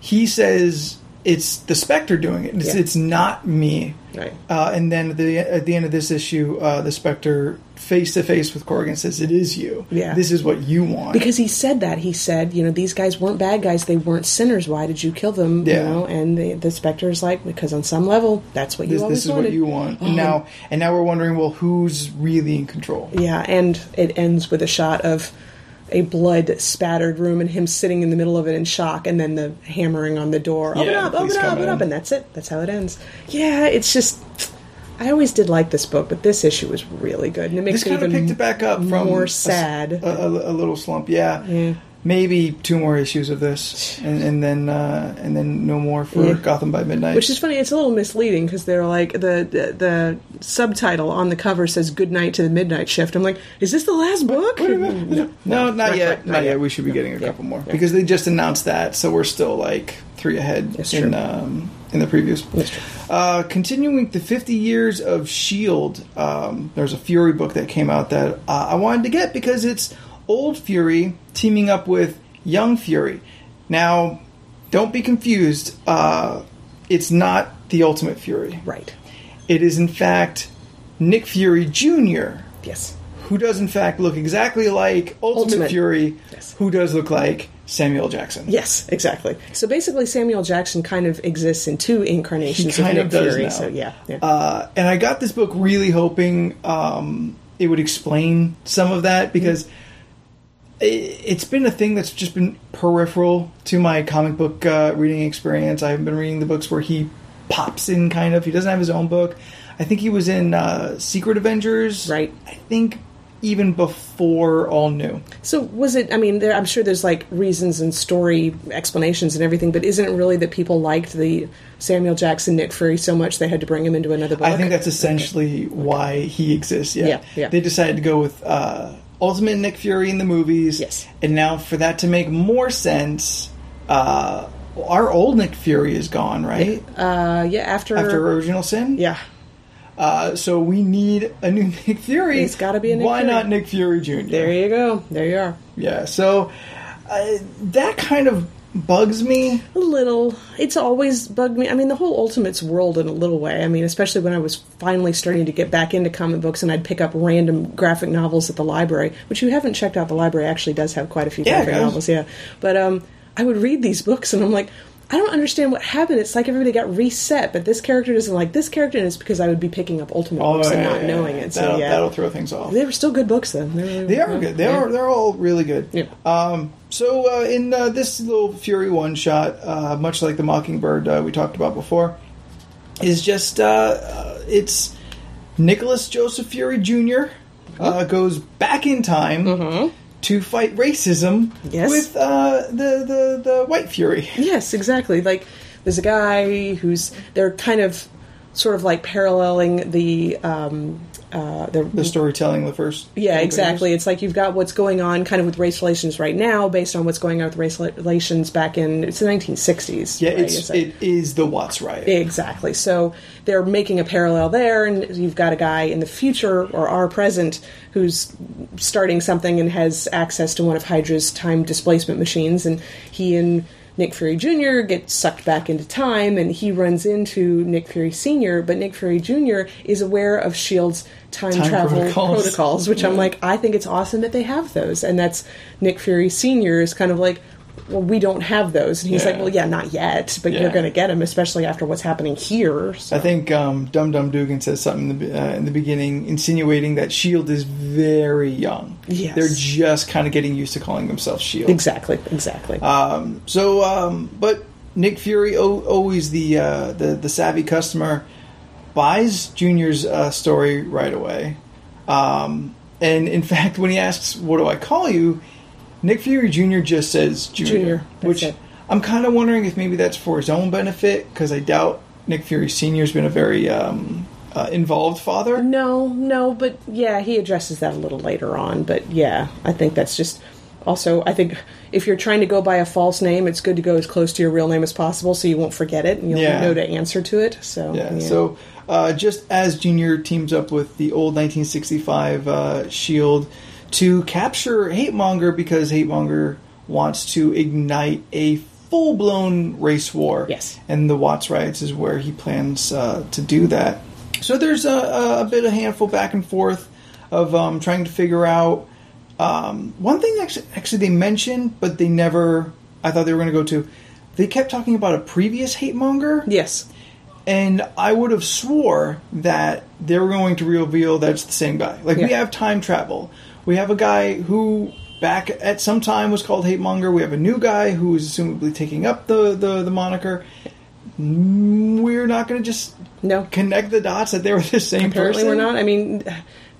he says, it's the Spectre doing it. It's, Yeah. it's not me. Right. Uh, and then at the at the end of this issue, uh, the Spectre face to face with Corrigan says, "It is you. Yeah. This is what you want." because he said that he said you know these guys weren't bad guys they weren't sinners why did you kill them Yeah. you know and the, the Spectre is like because on some level that's what you this, always this is wanted what you want. And Oh, now and now we're wondering, well, who's really in control? yeah and it ends with a shot of a blood spattered room and him sitting in the middle of it in shock and then the hammering on the door open Yeah, up open up open up and that's it that's how it ends yeah it's just I always did like this book, but this issue was really good, and it makes This it kind of even picked it back up from more sad. A, a- a little slump. Yeah. Yeah. Maybe two more issues of this, and, and then uh, and then no more for Yeah. Gotham by Midnight. Which is funny. It's a little misleading because they're like the, the the subtitle on the cover says "Good night to the midnight shift." I'm like, is this the last book? No, no, not Right, yet. right, not right, yet. yeah. We should be getting a Yeah. couple more Yeah. because they just announced that, so we're still like three ahead That's in true. um, in the previews. Uh, continuing the 50 years of Shield, um, there's a Fury book that came out that uh, I wanted to get because it's old Fury teaming up with young Fury. Now, don't be confused. Uh, it's not the Ultimate Fury. Right. It is in fact Nick Fury Jr Yes. Who does in fact look exactly like Ultimate, Ultimate. Fury, Yes. who does look like Samuel Jackson. Yes, exactly. So basically, Samuel Jackson kind of exists in two incarnations He kind of of Nick does Fury. now. So yeah, yeah. Uh, and I got this book really hoping um, it would explain some of that because i it's been a thing that's just been peripheral to my comic book uh, reading experience. I've been reading the books where he pops in, kind of. He doesn't have his own book. I think he was in uh, Secret Avengers. Right. I think even before All New. so was it? I mean, there, I'm sure there's like reasons and story explanations and everything, but isn't it really that people liked the Samuel Jackson Nick Fury so much they had to bring him into another book? I think that's essentially why he exists. Yeah. Yeah, yeah. They decided to go with uh, Ultimate Nick Fury in the movies. Yes. And now, for that to make more sense, uh, our old Nick Fury is gone, right? uh, yeah. After, After Original Sin. yeah, Uh, so we need a new (laughs) Nick Fury. It's gotta be a Nick Fury. Why Fury. not Nick Fury Jr.? there you go. There you are. Yeah. So uh, that kind of bugs me. A little. It's always bugged me. I mean, the whole Ultimates world in a little way. I mean, especially when I was finally starting to get back into comic books and I'd pick up random graphic novels at the library, which you haven't checked out. The library actually does have quite a few Yeah, graphic novels, yeah. But um, I would read these books and I'm like, I don't understand what happened. It's like everybody got reset, but this character doesn't like this character, and it's because I would be picking up Ultimate books and Oh, not yeah, knowing yeah. it. So That'll, yeah, that'll throw things off. they were still good books though. They, were, They are good. They yeah. are. They're all really good. Yeah. Um, so uh, in uh, this little Fury one shot, uh, much like the Mockingbird uh, we talked about before, is just uh, uh, it's Nicholas Joseph Fury Jr. Uh, goes back in time to fight racism Yes. with uh, the, the the White Fury. (laughs) Yes, exactly. Like there's a guy who's they're kind of sort of like paralleling the um uh the, The storytelling, the first. yeah, exactly. pages. It's like you've got what's going on kind of with race relations right now based on what's going on with race relations back in it's the 1960s. Yeah, right? it's like- it is the Watts riot. Exactly. So they're making a parallel there, and you've got a guy in the future or our present who's starting something and has access to one of Hydra's time displacement machines, and he and Nick Fury Jr. gets sucked back into time, and he runs into Nick Fury Sr., but Nick Fury Jr. is aware of S.H.I.E.L.D.'s time, Time travel protocols. protocols, which I'm like, I think it's awesome that they have those, and that's Nick Fury Sr. is kind of like, well, we don't have those, and he's Yeah. like, well, yeah, not yet, but Yeah. you're going to get them, especially after what's happening here. So. I think um, Dum Dum Dugan says something in the, uh, in the beginning, insinuating that Shield is very young. Yes. they're just kind of getting used to calling themselves Shield. exactly, exactly. Um, so, um, but Nick Fury, o- always the uh, the the savvy customer, buys Junior's uh, story right away. Um, and in (laughs) fact, when he asks, "What do I call you?" Nick Fury Jr. just says Junior, Junior, which it. I'm kind of wondering if maybe that's for his own benefit because I doubt Nick Fury Sr. has been a very um, uh, involved father. No, no, but yeah, he addresses that a little later on. But yeah, I think that's just also. I think if you're trying to go by a false name, it's good to go as close to your real name as possible so you won't forget it and you'll Yeah. know to answer to it. So Yeah. So uh, just as Junior teams up with the old 1965 uh, Shield to capture Hatemonger because Hatemonger wants to ignite a full blown race war. Yes. And the Watts riots is where he plans uh, to do that. So there's a, a bit of handful back and forth of um, trying to figure out. Um, one thing actually, actually they mentioned, but they never. I thought they were going to go to. They kept talking about a previous Hatemonger. yes, And I would have swore that they were going to reveal that's the same guy. Like we have time travel. We have a guy who back at some time was called Hate Monger. We have a new guy who is assumably taking up the the, the moniker. Mm, We're not going to just no. connect the dots that they were the same Apparently, person. we're not. I mean,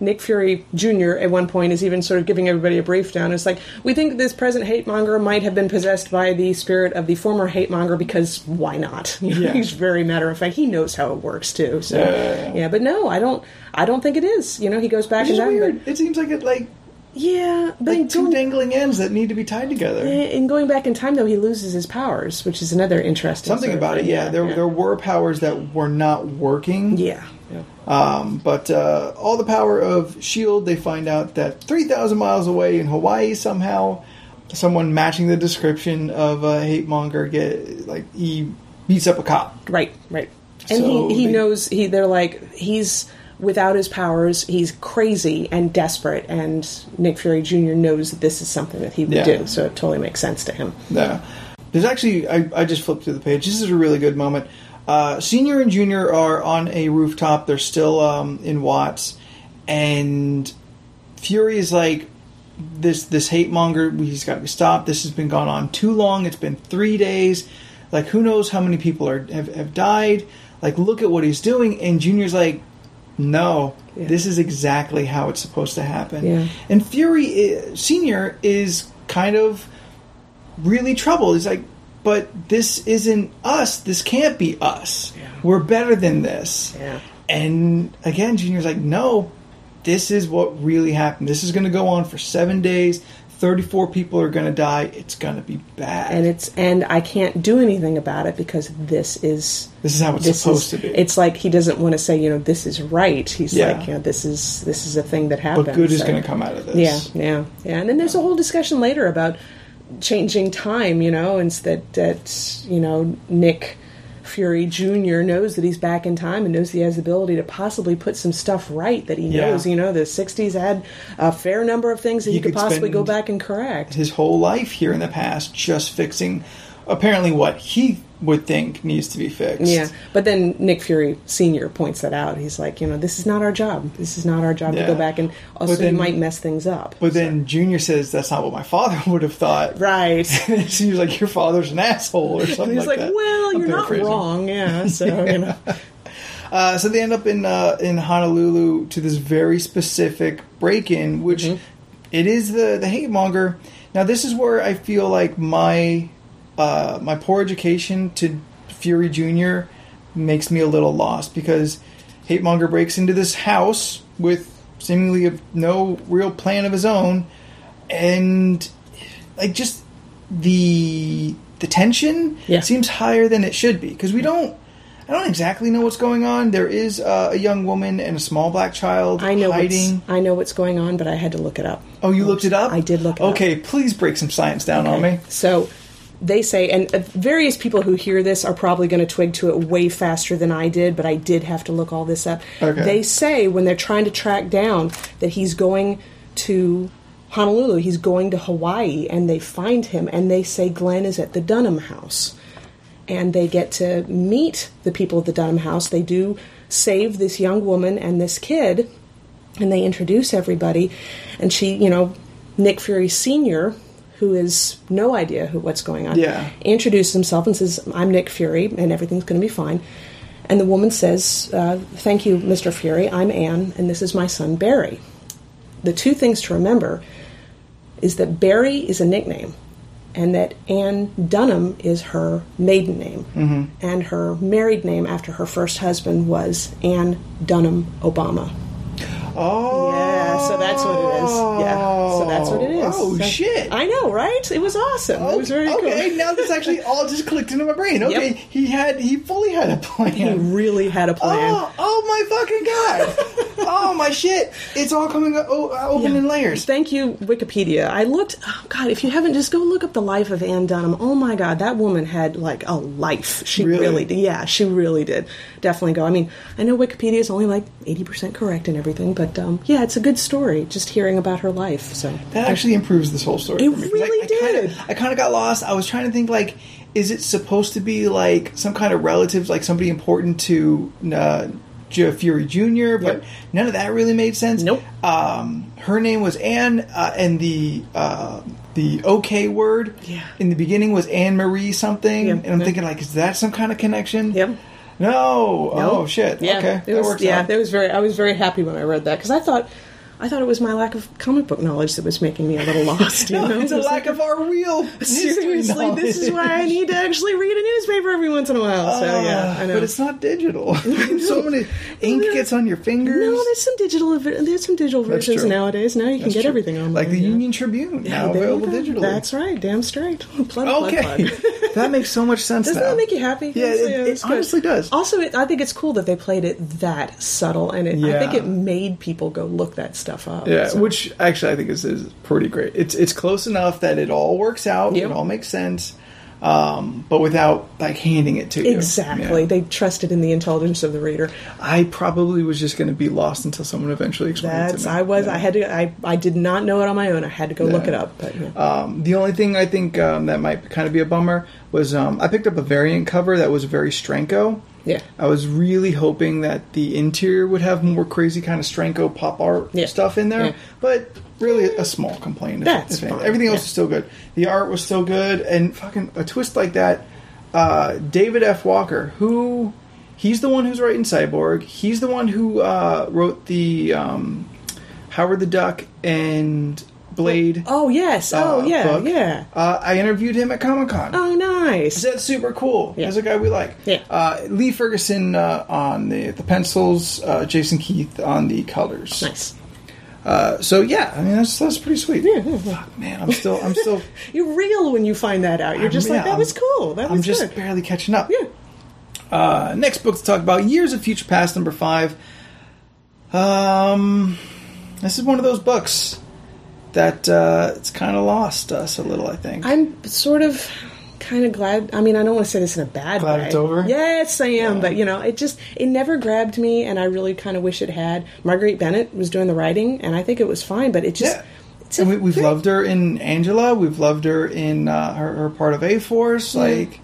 Nick Fury Jr. at one point is even sort of giving everybody a brief down. It's like we think this present hate monger might have been possessed by the spirit of the former hate monger because why not? (laughs) Yeah. He's very matter of fact. He knows how it works too. So Yeah, yeah, yeah. but no, I don't. I don't think it is. You know, he goes back Which and down. weird. It seems like it like Yeah, but like two going, dangling ends that need to be tied together. in going back in time, though, he loses his powers, which is another interesting. Something about it, yeah. There, there were powers that were not working. yeah. yeah. Um, but uh, all the power of Shield, they find out that 3,000 miles away in Hawaii, somehow, someone matching the description of a hate monger get like he beats up a cop. Right, right. And So he, he they- knows he they're like he's without his powers, he's crazy and desperate and Nick Fury Jr. knows that this is something that he would Yeah. do, so it totally makes sense to him. Yeah. There's actually, I, I just flipped through the page. This is a really good moment. Uh, Senior and Junior are on a rooftop. They're still um, in Watts, and Fury is like, "This this hate monger. He's got to be stopped. This has been gone on too long. It's been three days. Like, who knows how many people are have, have died? Like, look at what he's doing." And Junior's like, "No, Yeah. this is exactly how it's supposed to happen." Yeah. And Fury i- Senior is kind of really troubled. He's like, but this isn't us. This can't be us. Yeah. We're better than this. And again, Junior's like, no, this is what really happened. This is going to go on for seven days. 34 people are going to die. It's going to be bad. And it's and I can't do anything about it because this is this is how it's supposed is, to be. It's like he doesn't want to say, you know, this is right. He's Yeah. like, you know, this is this is a thing that happened. but good is going to come out of this. Yeah, yeah, yeah. And then there's a whole discussion later about changing time, you know, and that that you know Nick Fury Jr. knows that he's back in time and knows he has the ability to possibly put some stuff right that he Yeah. knows. You know, the '60s had a fair number of things that He he, could could possibly go back and correct. His whole life here in the past just fixing apparently what he would think needs to be fixed. Yeah, but then Nick Fury Senior points that out. He's like, you know, this is not our job. This is not our job Yeah. to go back and also then- you might mess things up. But then Junior says that's not what my father (laughs) would have thought. right. (laughs) so he was like, "Your father's an asshole," or something he's like, like, well, I'm you're not wrong. Yeah. (laughs) So you know. Uh, so they end up in uh, in Honolulu to this very specific break-in, which Mm-hmm. it is the the hate monger. Now this is where I feel like my uh, my poor education to Fury Junior makes me a little lost because hate monger breaks into this house with seemingly a, no real plan of his own, and like just the the tension Yeah. seems higher than it should be because we don't. I don't exactly know what's going on. There is uh, a young woman and a small black child I know hiding. I know what's going on, but I had to look it up. Oh, you looked it up? I did look it up. Okay, please break some science down on me. So they say, and uh, various people who hear this are probably going to twig to it way faster than I did, but I did have to look all this up. Okay. They say when they're trying to track down that he's going to Honolulu, he's going to Hawaii, and they find him, and they say Glenn is at the Dunham house. And they get to meet the people at the Dunham house. They do save this young woman and this kid, and they introduce everybody. And she, you know, Nick Fury Sr., who has no idea who what's going on, Yeah. introduces himself and says, "I'm Nick Fury, and everything's going to be fine." And the woman says, uh, "Thank you, Mr. Fury. I'm Anne, and this is my son Barry." The two things to remember is that Barry is a nickname, and that Anne Dunham is her maiden name, mm-hmm. and her married name after her first husband was Anne Dunham Obama. Oh, Yeah, so that's what it is. Yeah, so that's what it is. Oh So- shit! I know, right? It was awesome. it was very okay, cool. now this (laughs) actually all just clicked into my brain. Okay, Yep. he had he fully had a plan. He really had a plan. Oh, oh my fucking god! oh my shit! It's all coming o- o- open in layers. Thank you, Wikipedia. I looked. Oh God, if you haven't, just go look up the life of Anne Dunham. Oh my God, that woman had like a life. She Really? really, did. Yeah, she really did. Definitely go. I mean, I know Wikipedia is only like eighty percent correct and everything, but um, yeah, it's a good story. Just hearing about her life. So That actually improves this whole story. It for me, 'cause really I, did. I kind of got lost. I was trying to think like, is it supposed to be like some kind of relative, like somebody important to uh, Joe Fury Jr., but Yep. none of that really made sense. Nope. Um, her name was Anne, uh, and the uh, the OK word Yeah. in the beginning was Anne Marie something, and I'm thinking like, is that some kind of connection? Yep. No. Oh shit. Yeah, okay. it was, works yeah, out. that was very. I was very happy when I read that because I thought, I thought it was my lack of comic book knowledge that was making me a little (laughs) lost. You No, know, it's a lack like, of our real (laughs) Seriously, this is why I need to actually read a newspaper every once in a while. So yeah, Ah, I know. But it's not digital. (laughs) so many ink gets on your fingers. no, there's some digital. There's some digital That's versions true. nowadays. Now you can That's get true. everything online. Like the yeah. Union Tribune, Yeah, now there you available digitally. That's right. Damn straight. Plug, plug, okay. plug. that makes so much sense Doesn't now. that make you happy? Yeah, It's- it- it honestly does. Also, it, I think it's cool that they played it that subtle, and it, I think it made people go look that stuff up. Yeah, So- which actually I think is, is pretty great. It's it's close enough that it all works out. Yep. It all makes sense, um, but without like handing it to you. exactly. Yeah. They trusted in the intelligence of the reader. I probably was just going to be lost until someone eventually explained it to me. I was. Yeah. I had to. I I did not know it on my own. I had to go look it up. But yeah. Um, the only thing I think um, that might kind of be a bummer was um, I picked up a variant cover that was very Steranko. Yeah. I was really hoping that the interior would have more crazy kind of Steranko pop art Yeah. stuff in there, Yeah. but really a small complaint. if- That's if fine, Everything else yeah. is still good. The art was still good, and fucking a twist like that. Uh, David F. Walker, who he's the one who's writing Cyborg. He's the one who uh, wrote the um, Howard the Duck and Blade. Oh yes. Oh uh, yeah. book. Yeah. Uh, I interviewed him at Comic Con. Oh nice. That's super cool. Yeah. He's a guy we like. Yeah. Uh, Lee Ferguson uh, on the the pencils, uh, Jason Keith on the colors. Nice. Uh, so yeah, I mean that's that's pretty sweet. Yeah, yeah, yeah. Fuck, man, I'm still I'm still (laughs) You reel when you find that out. You're just I'm- like yeah, that was I'm- cool. That was I'm just good. barely catching up. Yeah. Uh, next book to talk about: Years of Future Past, number five. Um, this is one of those books that uh, it's kind of lost us a little. I think. I'm sort of kind of glad. I mean, I don't want to say this in a bad Glad way. it's over? Yes, I am. Yeah. But you know, it just it never grabbed me, and I really kind of wish it had. Marguerite Bennett was doing the writing, and I think it was fine. But it just Yeah. it's and we, we've very- loved her in Angela. We've loved her in uh, her, her part of A Force. Like,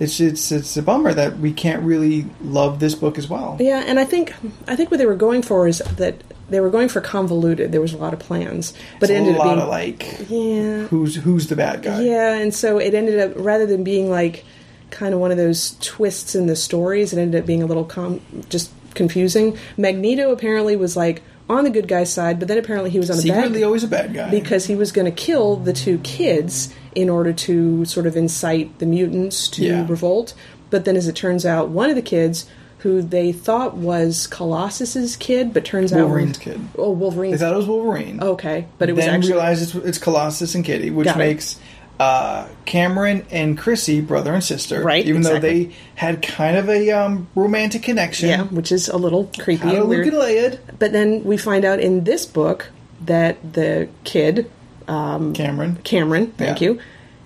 it's it's it's a bummer that we can't really love this book as well. Yeah, and I think I think what they were going for is that they were going for convoluted. There was a lot of plans, but It's it ended a up lot being of like, yeah, who's who's the bad guy? Yeah, and so it ended up rather than being like kind of one of those twists in the stories, it ended up being a little com- just confusing. Magneto apparently was like on the good guy's side, but then apparently he was on the bad secretly always a bad guy because he was going to kill the two kids in order to sort of incite the mutants to Yeah. revolt. But then, as it turns out, one of the kids who they thought was Colossus's kid, but turns Wolverine's out Wolverine's kid. Oh, Wolverine. They thought it was Wolverine. okay, but it was then actually realized it's, it's Colossus and Kitty, which Got it. makes uh, Cameron and Chrissy brother and sister. Right, Even though they had kind of a um, romantic connection. yeah, which is a little creepy and weird. But then we find out in this book that the kid, Cameron. Cameron, thank Yeah. you,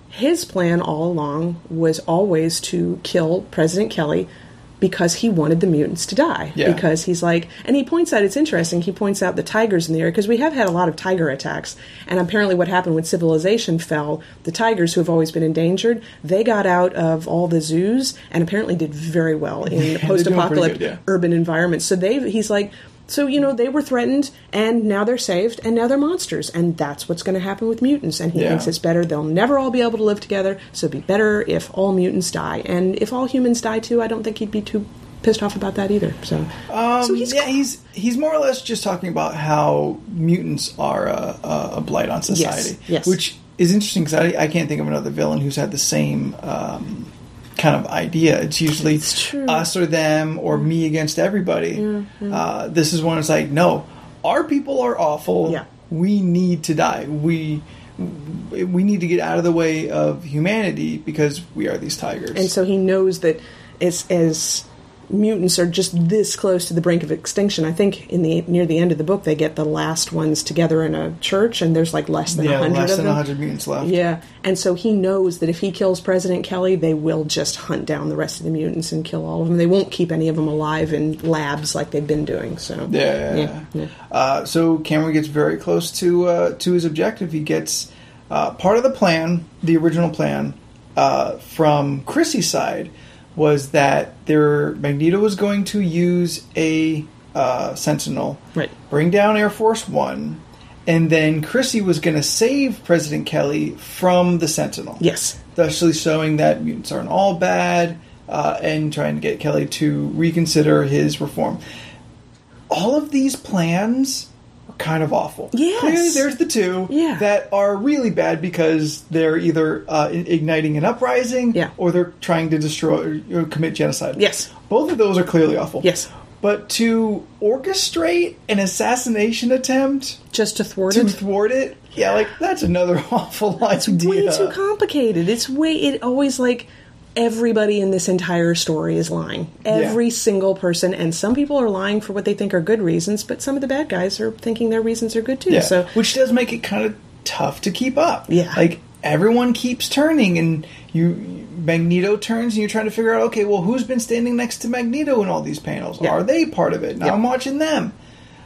his plan all along was always to kill President Kelly because he wanted the mutants to die. Yeah. Because he's like, and he points out, it's interesting, he points out the tigers in the area, because we have had a lot of tiger attacks. And apparently, what happened when civilization fell, the tigers who have always been endangered, they got out of all the zoos and apparently did very well in (laughs) doing pretty post apocalyptic good, yeah. urban environments. So they, he's like, So, you know, they were threatened and now they're saved and now they're monsters. And that's what's going to happen with mutants. And he Yeah. thinks it's better. They'll never all be able to live together. So it'd be better if all mutants die. And if all humans die too, I don't think he'd be too pissed off about that either. So, Um, so he's yeah, he's he's more or less just talking about how mutants are a, a, a blight on society. yes. Which is interesting because I, I can't think of another villain who's had the same um, kind of idea. It's usually It's us or them or me against everybody. Uh, this is one. It's like no, our people are awful. Yeah. We need to die. We we need to get out of the way of humanity because we are these tigers. and so he knows that as as mutants are just this close to the brink of extinction. I think in the near the end of the book they get the last ones together in a church, and there's like less than a yeah, hundred less than hundred mutants left. Yeah, and so he knows that if he kills President Kelly, they will just hunt down the rest of the mutants and kill all of them. They won't keep any of them alive in labs like they've been doing. So Yeah, yeah, Yeah, yeah. yeah. Uh, so Cameron gets very close to uh, to his objective. He gets uh, part of the plan, the original plan, uh, from Chrissy's side was that their Magneto was going to use a uh, Sentinel, Right. bring down Air Force One, and then Chrissy was going to save President Kelly from the Sentinel yes, thusly showing that mutants aren't all bad uh, and trying to get Kelly to reconsider his reform. All of these plans kind of awful. Yes. Clearly, there's the two Yeah. that are really bad because they're either uh, igniting an uprising Yeah. or they're trying to destroy or commit genocide. Yes. Both of those are clearly awful. Yes. But to orchestrate an assassination attempt just to thwart to it. thwart it, yeah, like that's another (laughs) awful idea. It's way too complicated. It's way it always like everybody in this entire story is lying. Every single person and some people are lying for what they think are good reasons, but some of the bad guys are thinking their reasons are good too. Yeah, So which does make it kind of tough to keep up. Yeah. like everyone keeps turning, and you Magneto turns, and you're trying to figure out, okay, well, who's been standing next to Magneto in all these panels? Yeah. Are they part of it? Now Yeah. I'm watching them.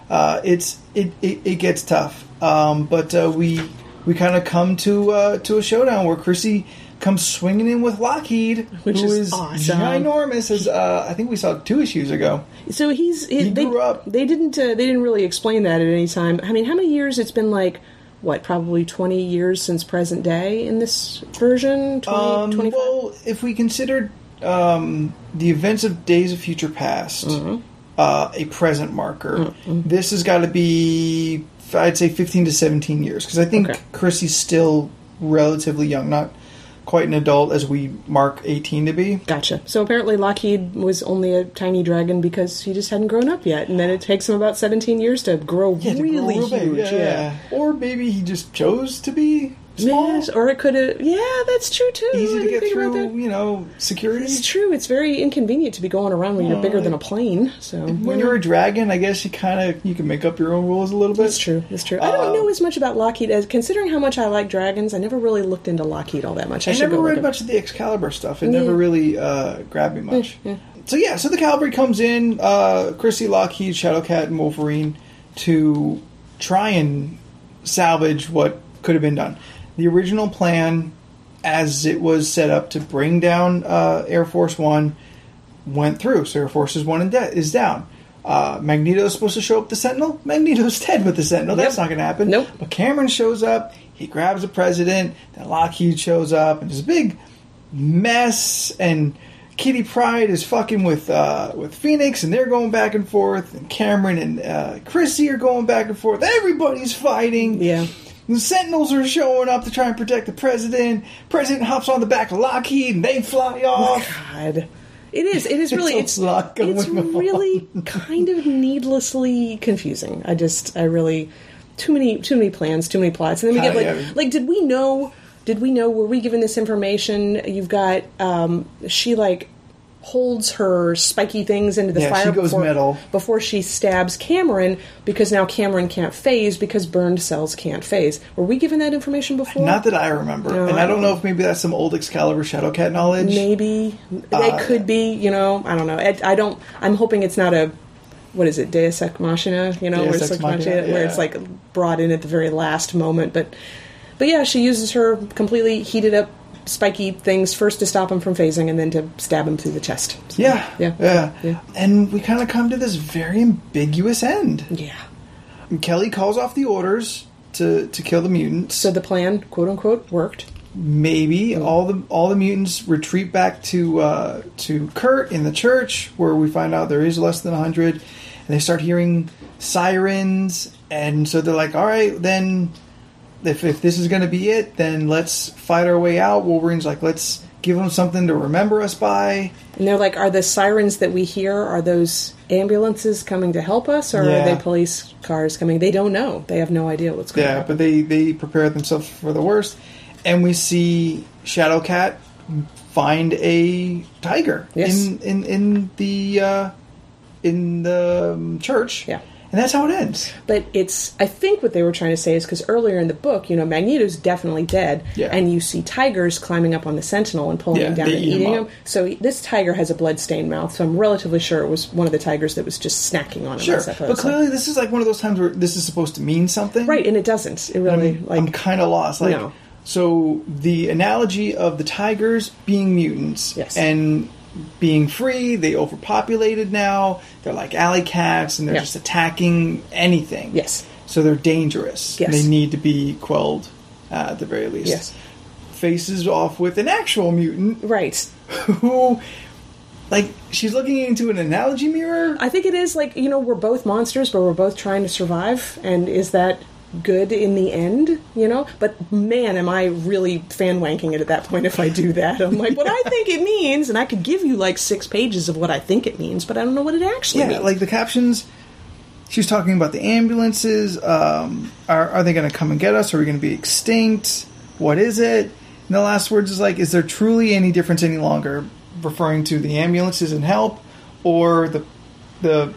Uh, it's it, it it gets tough, um, but uh, we we kind of come to uh, to a showdown where Chrissy comes swinging in with Lockheed, Which who is is awesome. ginormous. As uh, I think we saw two issues ago. so he's he, He they, grew up. They didn't uh, they didn't really explain that at any time. I mean, how many years it's been like what, probably 20 years since present day in this version? 20, Um, well, if we consider um, the events of Days of Future Past Mm-hmm. uh, a present marker, this has got to be, I'd say, 15 to 17 years. Because I think Okay. Chrissy's still relatively young, not quite an adult as we mark 18 to be. Gotcha. So apparently Lockheed was only a tiny dragon because he just hadn't grown up yet, and then it takes him about 17 years to grow Yeah, to grow really huge. yeah. Yeah. Or maybe he just chose to be. Yes, or it could have. Yeah, that's true too. Easy to get through, you know, security. It's true. It's very inconvenient to be going around when you're bigger than a plane. So When you're a dragon, I guess you kind of you can make up your own rules a little bit. That's true. That's true. I don't Uh, know as much about Lockheed as considering how much I like dragons. I never really looked into Lockheed all that much. I, I never read much of the Excalibur stuff. It Yeah. never really uh, grabbed me much. So yeah, so the cavalry comes in, uh, Chrissy Lockheed, Shadowcat, and Wolverine to try and salvage what could have been done. The original plan, as it was set up to bring down uh, Air Force One, went through. So Air Force One de- is down. Uh, Magneto's supposed to show up the Sentinel. Magneto's (laughs) dead with the Sentinel. That's not going to happen. Nope. But Cameron shows up. He grabs the president. Then Lockheed shows up, and there's a big mess. And Kitty Pryde is fucking with uh, with Phoenix, and they're going back and forth. And Cameron and uh, Chrissy are going back and forth. Everybody's fighting. Yeah. The Sentinels are showing up to try and protect the president. President hops on the back of Lockheed, and they fly off. God. It is. It is really. It's It's a lot going it's really kind of needlessly confusing. I just. I really. Too many. Too many plans. Too many plots. And then we get like. yeah. Like, did we know? Did we know? Were we given this information? You've got. um She like holds her spiky things into the Yeah, fire before, before she stabs Cameron because now Cameron can't phase because burned cells can't phase. Were we given that information before? Not that I remember, No, and I don't know if maybe that's some old Excalibur Shadowcat knowledge. Maybe Uh, it could be. You know, I don't know. I, I don't. I'm hoping it's not a. What is it, Deus Ex Machina? You know, where it's like Machina, where it's like brought in at the very last moment. But, but yeah, she uses her completely heated up spiky things first to stop him from phasing, and then to stab him through the chest. So, Yeah, yeah, yeah, Yeah. And we kind of come to this very ambiguous end. yeah. Kelly calls off the orders to to kill the mutants. So the plan, quote unquote, worked. maybe all the all the mutants retreat back to uh, to Kurt in the church, where we find out there is less than hundred, and they start hearing sirens, and so they're like, "All right, then, if if this is going to be it, then let's fight our way out." Wolverine's like, "Let's give them something to remember us by." And they're like, are the sirens that we hear are those ambulances coming to help us, or Yeah. are they police cars coming? They don't know. They have no idea what's going on. Yeah, but they they prepare themselves for the worst, and we see Shadowcat find a tiger Yes. in in in the uh, in the um, church. Yeah. And that's how it ends. But it's, I think what they were trying to say is because earlier in the book, you know, Magneto's definitely dead, Yeah. and you see tigers climbing up on the Sentinel and pulling Yeah, him down and eat eating up. him. So this tiger has a blood-stained mouth, so I'm relatively sure it was one of the tigers that was just snacking on him. Sure, suppose. but clearly this is like one of those times where this is supposed to mean something, right, and it doesn't. It really I'm, like I'm kind of lost. Like, No. so the analogy of the tigers being mutants Yes. and being free, they overpopulated now. They're like alley cats, and they're Yeah. just attacking anything. yes, So they're dangerous. Yes. They need to be quelled uh, at the very least. yes, Faces off with an actual mutant right. (laughs) who, like, she's looking into an analogy mirror. I think it is like you know we're both monsters, but we're both trying to survive, and is that good in the end? You know, but man, am I really fan wanking it at that point if I do that? I'm like, what I (laughs) think it means, and I could give you like six pages of what I think it means, but I don't know what it actually Yeah, means. like the captions. She's talking about the ambulances. Um, are are they going to come and get us? Are we going to be extinct? What is it? And the last words is like, is there truly any difference any longer? Referring to the ambulances and help, or the the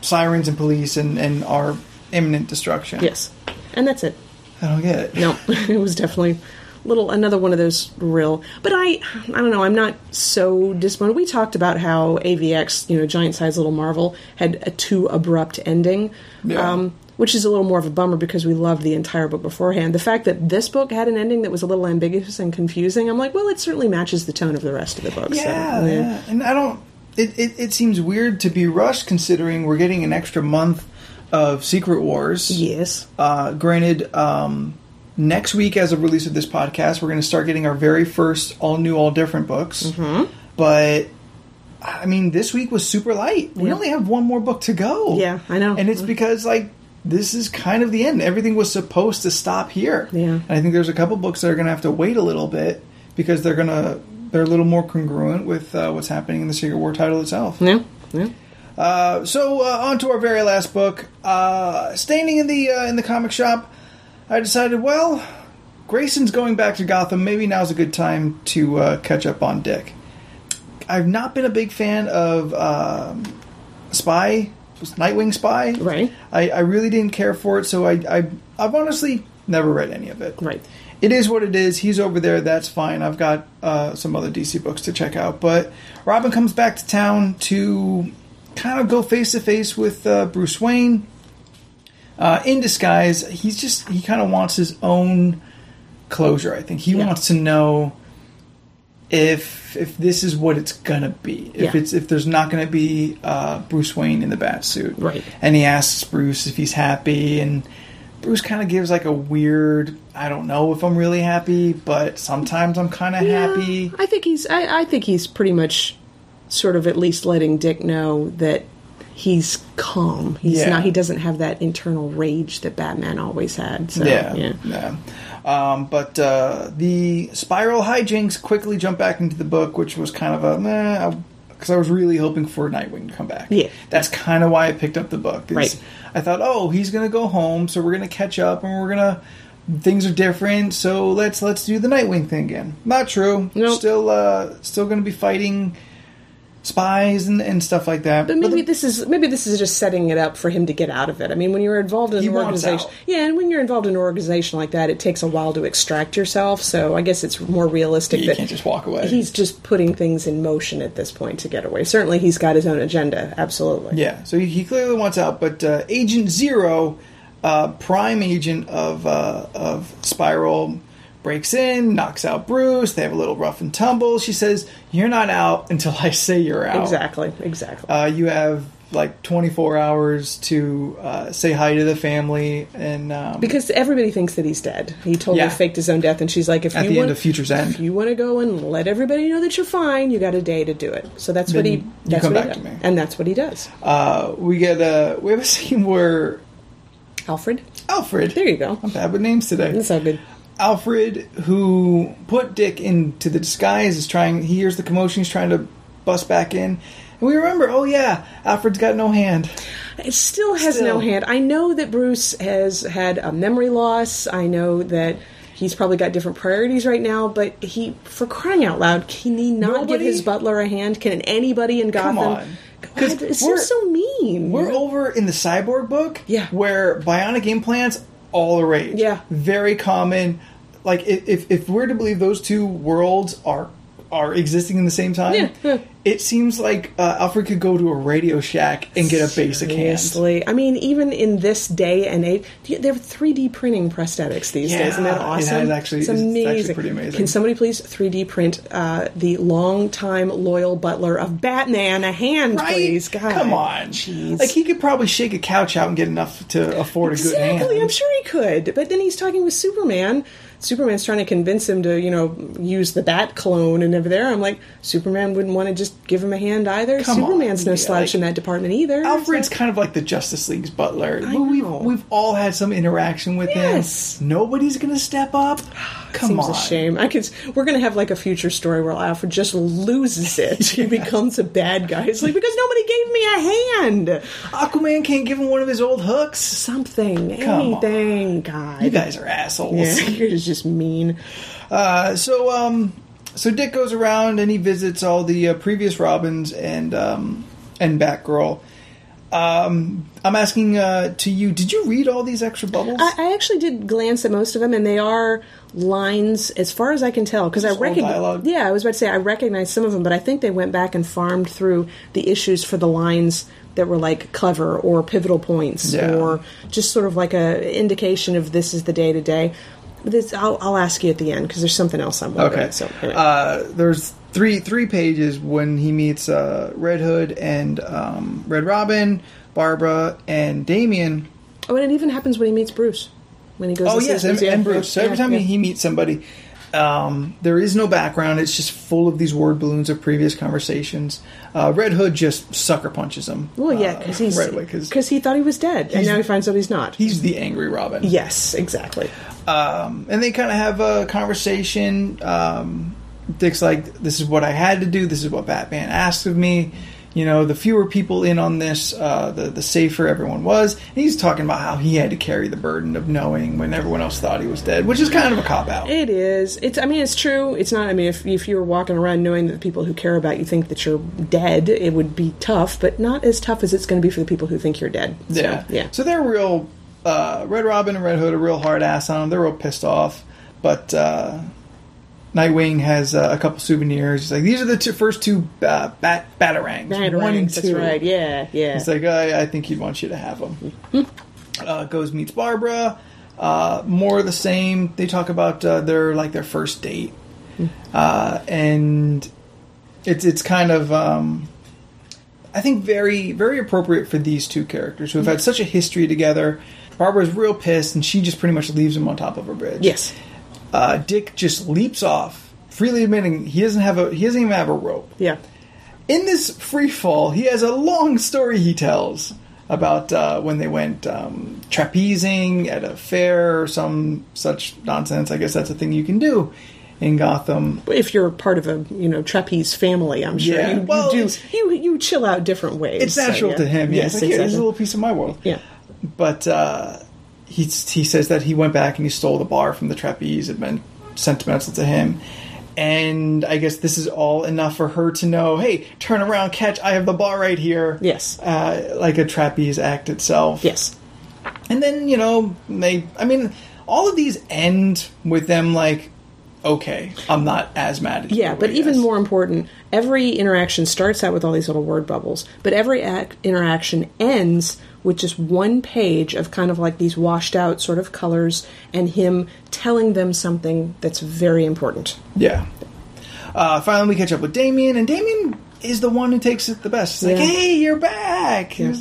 sirens and police and, and our imminent destruction. yes, and that's it. I don't get it. No, (laughs) it was definitely little another one of those real. But I, I don't know. I'm not so disappointed. We talked about how AVX, you know, Giant Size Little Marvel, had a too abrupt ending, Yeah. um, which is a little more of a bummer because we loved the entire book beforehand. The fact that this book had an ending that was a little ambiguous and confusing, I'm like, well, it certainly matches the tone of the rest of the book. so, Yeah, yeah. And I don't. It, it, it seems weird to be rushed considering we're getting an extra month of Secret Wars. Yes. Uh, granted, um, next week, as a release of this podcast, we're going to start getting our very first all new, all different books. Mm-hmm. But I mean, this week was super light. We Yeah. only have one more book to go. Yeah, I know. And it's because like this is kind of the end. Everything was supposed to stop here. Yeah. And I think there's a couple books that are going to have to wait a little bit because they're going to they're a little more congruent with uh, what's happening in the Secret War title itself. Yeah. Yeah. Uh, so uh, on to our very last book. Uh, standing in the uh, in the comic shop, I decided, well, Grayson's going back to Gotham. Maybe now's a good time to uh, catch up on Dick. I've not been a big fan of um, Spy, Nightwing Spy. Right. I, I really didn't care for it, so I, I I've honestly never read any of it. Right. It is what it is. He's over there. That's fine. I've got uh, some other DC books to check out. But Robin comes back to town to kind of go face to face with uh, Bruce Wayne. Uh, in disguise, he's just he kind of wants his own closure. I think he Yeah. wants to know if if this is what it's gonna be. If Yeah. it's if there's not gonna be uh, Bruce Wayne in the bat suit, Right. And he asks Bruce if he's happy, and Bruce kind of gives like a weird. I don't know if I'm really happy, but sometimes I'm kind of happy. I think he's. I, I think he's pretty much, sort of at least letting Dick know that he's calm. He's Yeah. not. He doesn't have that internal rage that Batman always had. So, yeah, yeah. yeah. Um, but uh, the Spyral hijinks quickly jump back into the book, which was kind of a because I was really hoping for Nightwing to come back. Yeah. that's kind of why I picked up the book. Right. I thought, oh, he's gonna go home, so we're gonna catch up, and we're gonna things are different. So let's let's do the Nightwing thing again. Not true. Nope. Still, uh, still gonna be fighting spies and, and stuff like that. But maybe the- this is maybe this is just setting it up for him to get out of it. I mean, when you're involved in an organization, yeah, and when you're involved in an organization like that, it takes a while to extract yourself. So I guess it's more realistic you that can't just walk away. he's just putting things in motion at this point to get away. Certainly, he's got his own agenda. Absolutely. Yeah, so he, he clearly wants out, but uh, Agent Zero, uh, prime agent of uh, of Spyral, breaks in, knocks out Bruce. They have a little rough and tumble. She says, "You're not out (laughs) until I say you're out." Exactly, exactly. Uh, you have like 24 hours to uh, say hi to the family, and um, because everybody thinks that he's dead. He totally Yeah. faked his own death, and she's like, "If at you the want, end of Future's End, if you want to go and let everybody know that you're fine, you got a day to do it." So that's what he. you That's come what back he to does. me. and that's what he does. uh, we get a we have a scene where Alfred, Alfred. there you go. I'm bad with names today. That's all good. Alfred, who put Dick into the disguise, is trying. He hears the commotion. He's trying to bust back in, and we remember. Oh yeah, Alfred's got no hand. It still has Still. no hand. I know that Bruce has had a memory loss. I know that he's probably got different priorities right now, but he, for crying out loud, can he not give his butler a hand? Can anybody in Gotham? Come on. 'Cause God, it's we're- so mean. We're over in the cyborg book, Yeah. where bionic implants all the rage. Yeah. very common. Like if if, if we're to believe those two worlds are are existing in the same time, Yeah, yeah. it seems like uh, Alfred could go to a Radio Shack and get a basic hand. Seriously. I mean, even in this day and age, they're 3D printing prosthetics these Yeah, days. Isn't that awesome? has actually- it's it's actually amazing. pretty amazing. Can somebody please 3D print uh, the longtime loyal butler of Batman a hand, Right? please? God, Come on. jeez. Like he could probably shake a couch out and get enough to afford a good hand. Exactly, I'm sure he could. But then he's talking with Superman. Superman's trying to convince him to, you know, use the Bat clone and over there. I'm like, Superman wouldn't want to just give him a hand either. Come on. Superman's no Yeah, slouch like, in that department either. Alfred's So- kind of like the Justice League's butler. I we've know. we've all had some interaction with Yes. him. Nobody's gonna step up. (sighs) (sighs) (sighs) Come Seems on. a shame. I could. We're gonna have like a future story where Alfred just loses it. (laughs) He becomes a bad guy. It's like because nobody gave me a hand. Aquaman can't give him one of his old hooks. Something, Come on. anything. God, You guys are assholes. Yeah, (laughs) you're just mean. Uh, so um, so Dick goes around and he visits all the uh, previous Robins and um, and Batgirl. Um, I'm asking uh, to you, did you read all these extra bubbles? I, I actually did glance at most of them, and they are lines, as far as I can tell, because I recognize. Yeah, I was about to say I recognize some of them, but I think they went back and farmed through the issues for the lines that were like clever or pivotal points, Yeah. or just sort of like a indication of this is the day to day. This I'll, I'll ask you at the end because there's something else I'm wondering. Okay. So anyway. Uh, there's three three pages when he meets uh, Red Hood and um, Red Robin, Barbara, and Damian. oh, and it even happens when he meets Bruce. When he goes. Oh to yes, his- and, and yeah, Bruce. So yeah, every time yeah. he meets somebody, um, there is no background. It's just full of these word balloons of previous conversations. Uh, Red Hood just sucker punches him. Well, yeah, uh, because he's right away because he thought he was dead, and now he finds out he's not. he's the angry Robin. yes, exactly. Um, and they kind of have a conversation. Um, Dick's like, "This is what I had to do. This is what Batman asked of me." You know, the fewer people in on this, uh, the the safer everyone was. And he's talking about how he had to carry the burden of knowing when everyone else thought he was dead, which is kind of a cop out. It is. It's. I mean, it's true. It's not. I mean, if if you were walking around knowing that the people who care about you think that you're dead, it would be tough, but not as tough as it's going to be for the people who think you're dead. So, Yeah, yeah. So they're real. Uh, Red Robin and Red Hood are real hard ass on them. They're real pissed off. But uh, Nightwing has uh, a couple souvenirs. He's like, these are the two, first two uh, bat batarangs, Batarangs, one and That's two. right. Yeah. Yeah. He's like, I, I think he'd want you to have them. (laughs) uh, goes meets Barbara. Uh, more of the same. They talk about uh, their like their first date, uh, and it's it's kind of um, I think very very appropriate for these two characters who have had such a history together. Barbara's real pissed, and she just pretty much leaves him on top of a bridge. yes. Uh, Dick just leaps off, freely admitting he doesn't have a he doesn't even have a rope Yeah. in this free fall, he has a long story he tells about uh, when they went um, trapezing at a fair or some such nonsense. I guess that's a thing you can do in Gotham. If you're part of a you know trapeze family, I'm sure Yeah. you, Well, you do. You you chill out different ways. It's so, natural yeah. to him. Yes. it's like, here, here's a little piece of my world. Yeah. But uh, he he says that he went back and he stole the bar from the trapeze. It meant sentimental to him. And I guess this is all enough for her to know, hey, turn around, catch, I have the bar right here. Yes. Uh, like a trapeze act itself. Yes. And then, you know, they, I mean, all of these end with them, like, okay, I'm not as mad at you. Yeah, but even more important, every interaction starts out with all these little word bubbles, but every ac- interaction ends with just one page of kind of like these washed out sort of colors and him telling them something that's very important. Yeah. Uh, finally, we catch up with Damian, and Damian is the one who takes it the best. He's like, Yeah. "Hey, you're back." Yeah.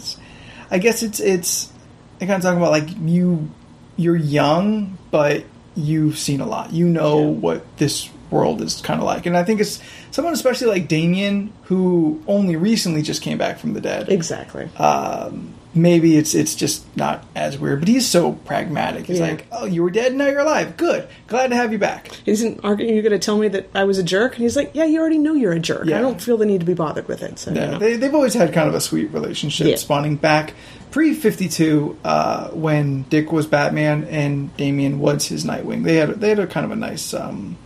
I guess it's it's. I kind of talking about like you, you're young, but you've seen a lot. You know Yeah. what this world is kind of like, and I think it's someone especially like Damian who only recently just came back from the dead. Exactly. Um, maybe it's it's just not as weird, but he's so pragmatic. He's Yeah. like, "Oh, you were dead, now you're alive. Good, glad to have you back." Isn't are you going to tell me that I was a jerk? And he's like, "Yeah, you already know you're a jerk. Yeah. I don't feel the need to be bothered with it." So, you know. they, they've always had kind of a sweet relationship, Yeah. spawning back pre fifty two uh, when Dick was Batman and Damian was his Nightwing. They had they had a kind of a nice um,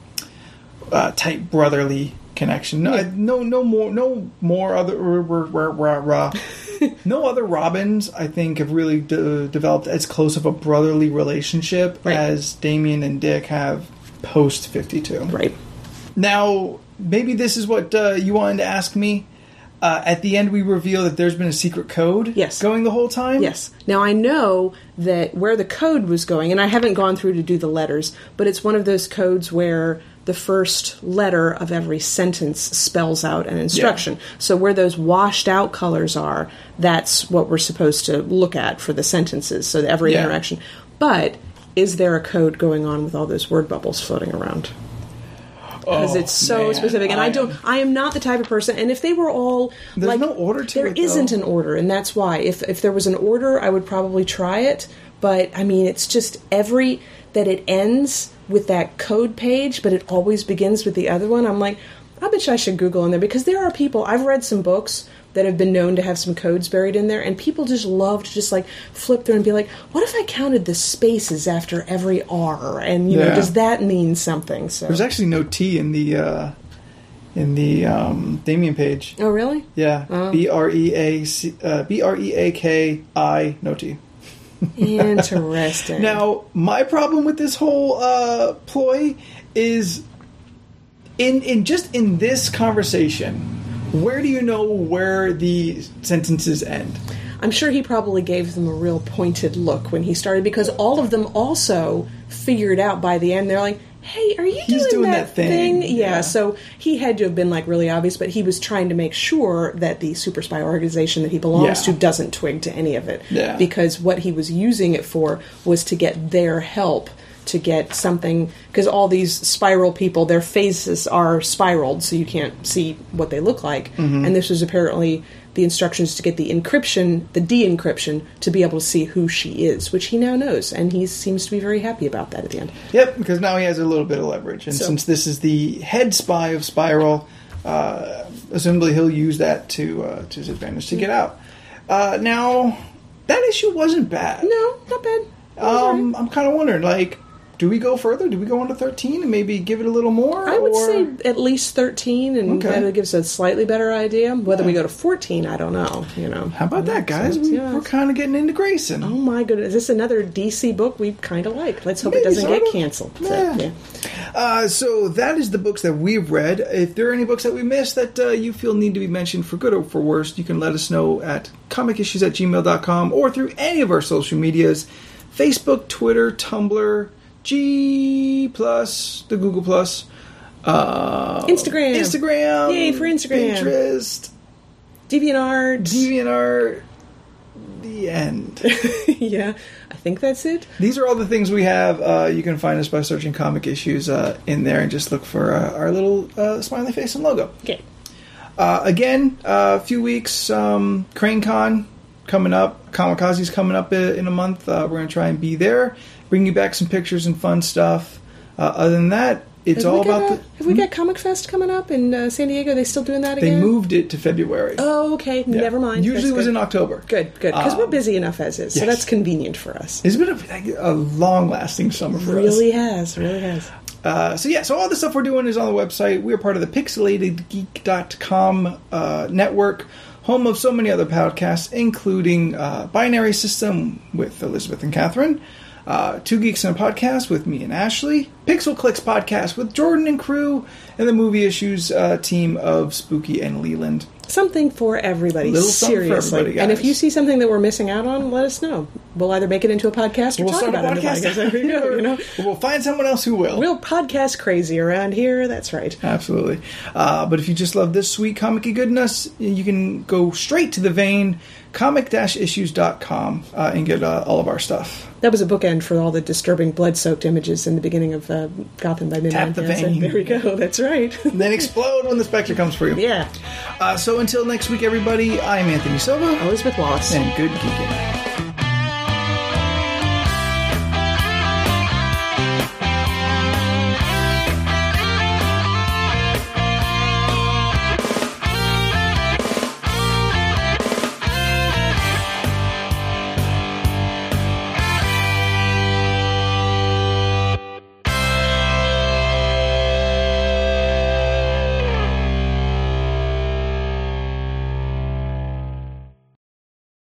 uh, tight brotherly connection. No, Yeah. no, no more, no more other, rah, rah, rah, no other Robins. I think have really de- developed as close of a brotherly relationship Right. as Damian and Dick have post fifty two. right. Now, maybe this is what uh, you wanted to ask me. Uh, at the end, we reveal that there's been a secret code Yes. going the whole time. Yes. Now I know that where the code was going, and I haven't gone through to do the letters, but it's one of those codes where the first letter of every sentence spells out an instruction. So where those washed out colors are, that's what we're supposed to look at for the sentences. So every Yeah. interaction. But is there a code going on with all those word bubbles floating around? Because Oh, it's so man, specific. And I, I don't. am- I am not the type of person. And if they were all There's like, no order to there it, though. isn't an order, and that's why. If if there was an order, I would probably try it. But I mean, it's just every that it ends with that code page, but it always begins with the other one. I'm like, I bet you I should Google in there because there are people. I've read some books that have been known to have some codes buried in there, and people just love to just like flip through and be like, "What if I counted the spaces after every R?" And you know, does that mean something? So. There's actually no T in the uh, in the um, Damian page. Oh, really? Yeah, Oh. B R E A uh, B R E A K I no T. Interesting. (laughs) Now, my problem with this whole uh, ploy is in in just in this conversation. Where do you know where the sentences end? I'm sure he probably gave them a real pointed look when he started because all of them also figured out by the end. They're like, "Hey, are you He's doing, doing that, that thing." Yeah. Yeah. So he had to have been like really obvious, but he was trying to make sure that the super spy organization that he belongs Yeah. to doesn't twig to any of it. Yeah. Because what he was using it for was to get their help to get something because all these Spyral people their faces are spiraled so you can't see what they look like Mm-hmm. and this was apparently the instructions to get the encryption the de-encryption to be able to see who she is which he now knows and he seems to be very happy about that at the end Yep, because now he has a little bit of leverage, and So- since this is the head spy of Spyral, uh, assumably he'll use that to uh, to his advantage to get out. Uh, now, that issue wasn't bad. no not bad. Um, I'm kind of wondering, like, do we go further? Do we go on to 13 and maybe give it a little more? I would or- say at least 13, and Okay. that gives a slightly better idea. Whether we go to 14, I don't know. You know, How about that, guys? So, we, yeah. We're kind of getting into Grayson. Oh my goodness! Is this another DC book we kind of like? Let's hope Maybe it doesn't get of. canceled. So, Yeah. yeah. Uh, so that is the books that we've read. If there are any books that we missed that uh, you feel need to be mentioned for good or for worse, you can let us know at comicissues at gmail.com or through any of our social medias Facebook, Twitter, Tumblr, G, plus, the Google Plus. Uh, Instagram. Instagram. Yay for Instagram. Pinterest. DeviantArt. DeviantArt. The end. (laughs) yeah, I think that's it. These are all the things we have. Uh, you can find us by searching comic issues uh, in there and just look for uh, our little uh, smiley face and logo. Okay. Uh, again, uh, a few weeks, um, CraneCon coming up. Comikaze's coming up in a month. Uh, we're going to try and be there, bring you back some pictures and fun stuff. Uh, other than that, it's Have all about a- the. Have we got Comic Fest coming up in uh, San Diego? They still doing that again? They moved it to February. Oh, okay. Yeah. Never mind. Usually it was in October. Good, good. Because we're Um, busy enough as is, so that's convenient for us. It's been a, a long-lasting summer for us. really has, really has. Uh, so yeah, so all the stuff we're doing is on the website. We are part of the pixelatedgeek.com uh, network, home of so many other podcasts, including uh, Binary System with Elizabeth and Catherine, uh, Two Geeks and a Podcast with me and Ashley, Pixel Clicks Podcast with Jordan and crew, and the movie issues uh, team of Spooky and Leland. Something for everybody. Little seriously. everybody, and if you see something that we're missing out on, let us know. We'll either make it into a podcast or We'll talk start about it in a podcast. There you go. You know, (laughs) we'll find someone else who will. real podcast crazy around here. That's right. Absolutely. Uh, but if you just love this sweet comic goodness, you can go straight to the vein, comic-issues.com, uh, and get uh, all of our stuff. That was a bookend for all the disturbing blood-soaked images in the beginning of uh, Gotham by Midnight. Tap the vein. there we go. (laughs) That's right. (laughs) Then explode when the Spectre comes for you. yeah. Uh, so until next week, everybody, I'm Anthony Silva, Elizabeth Wallace. and good geeking.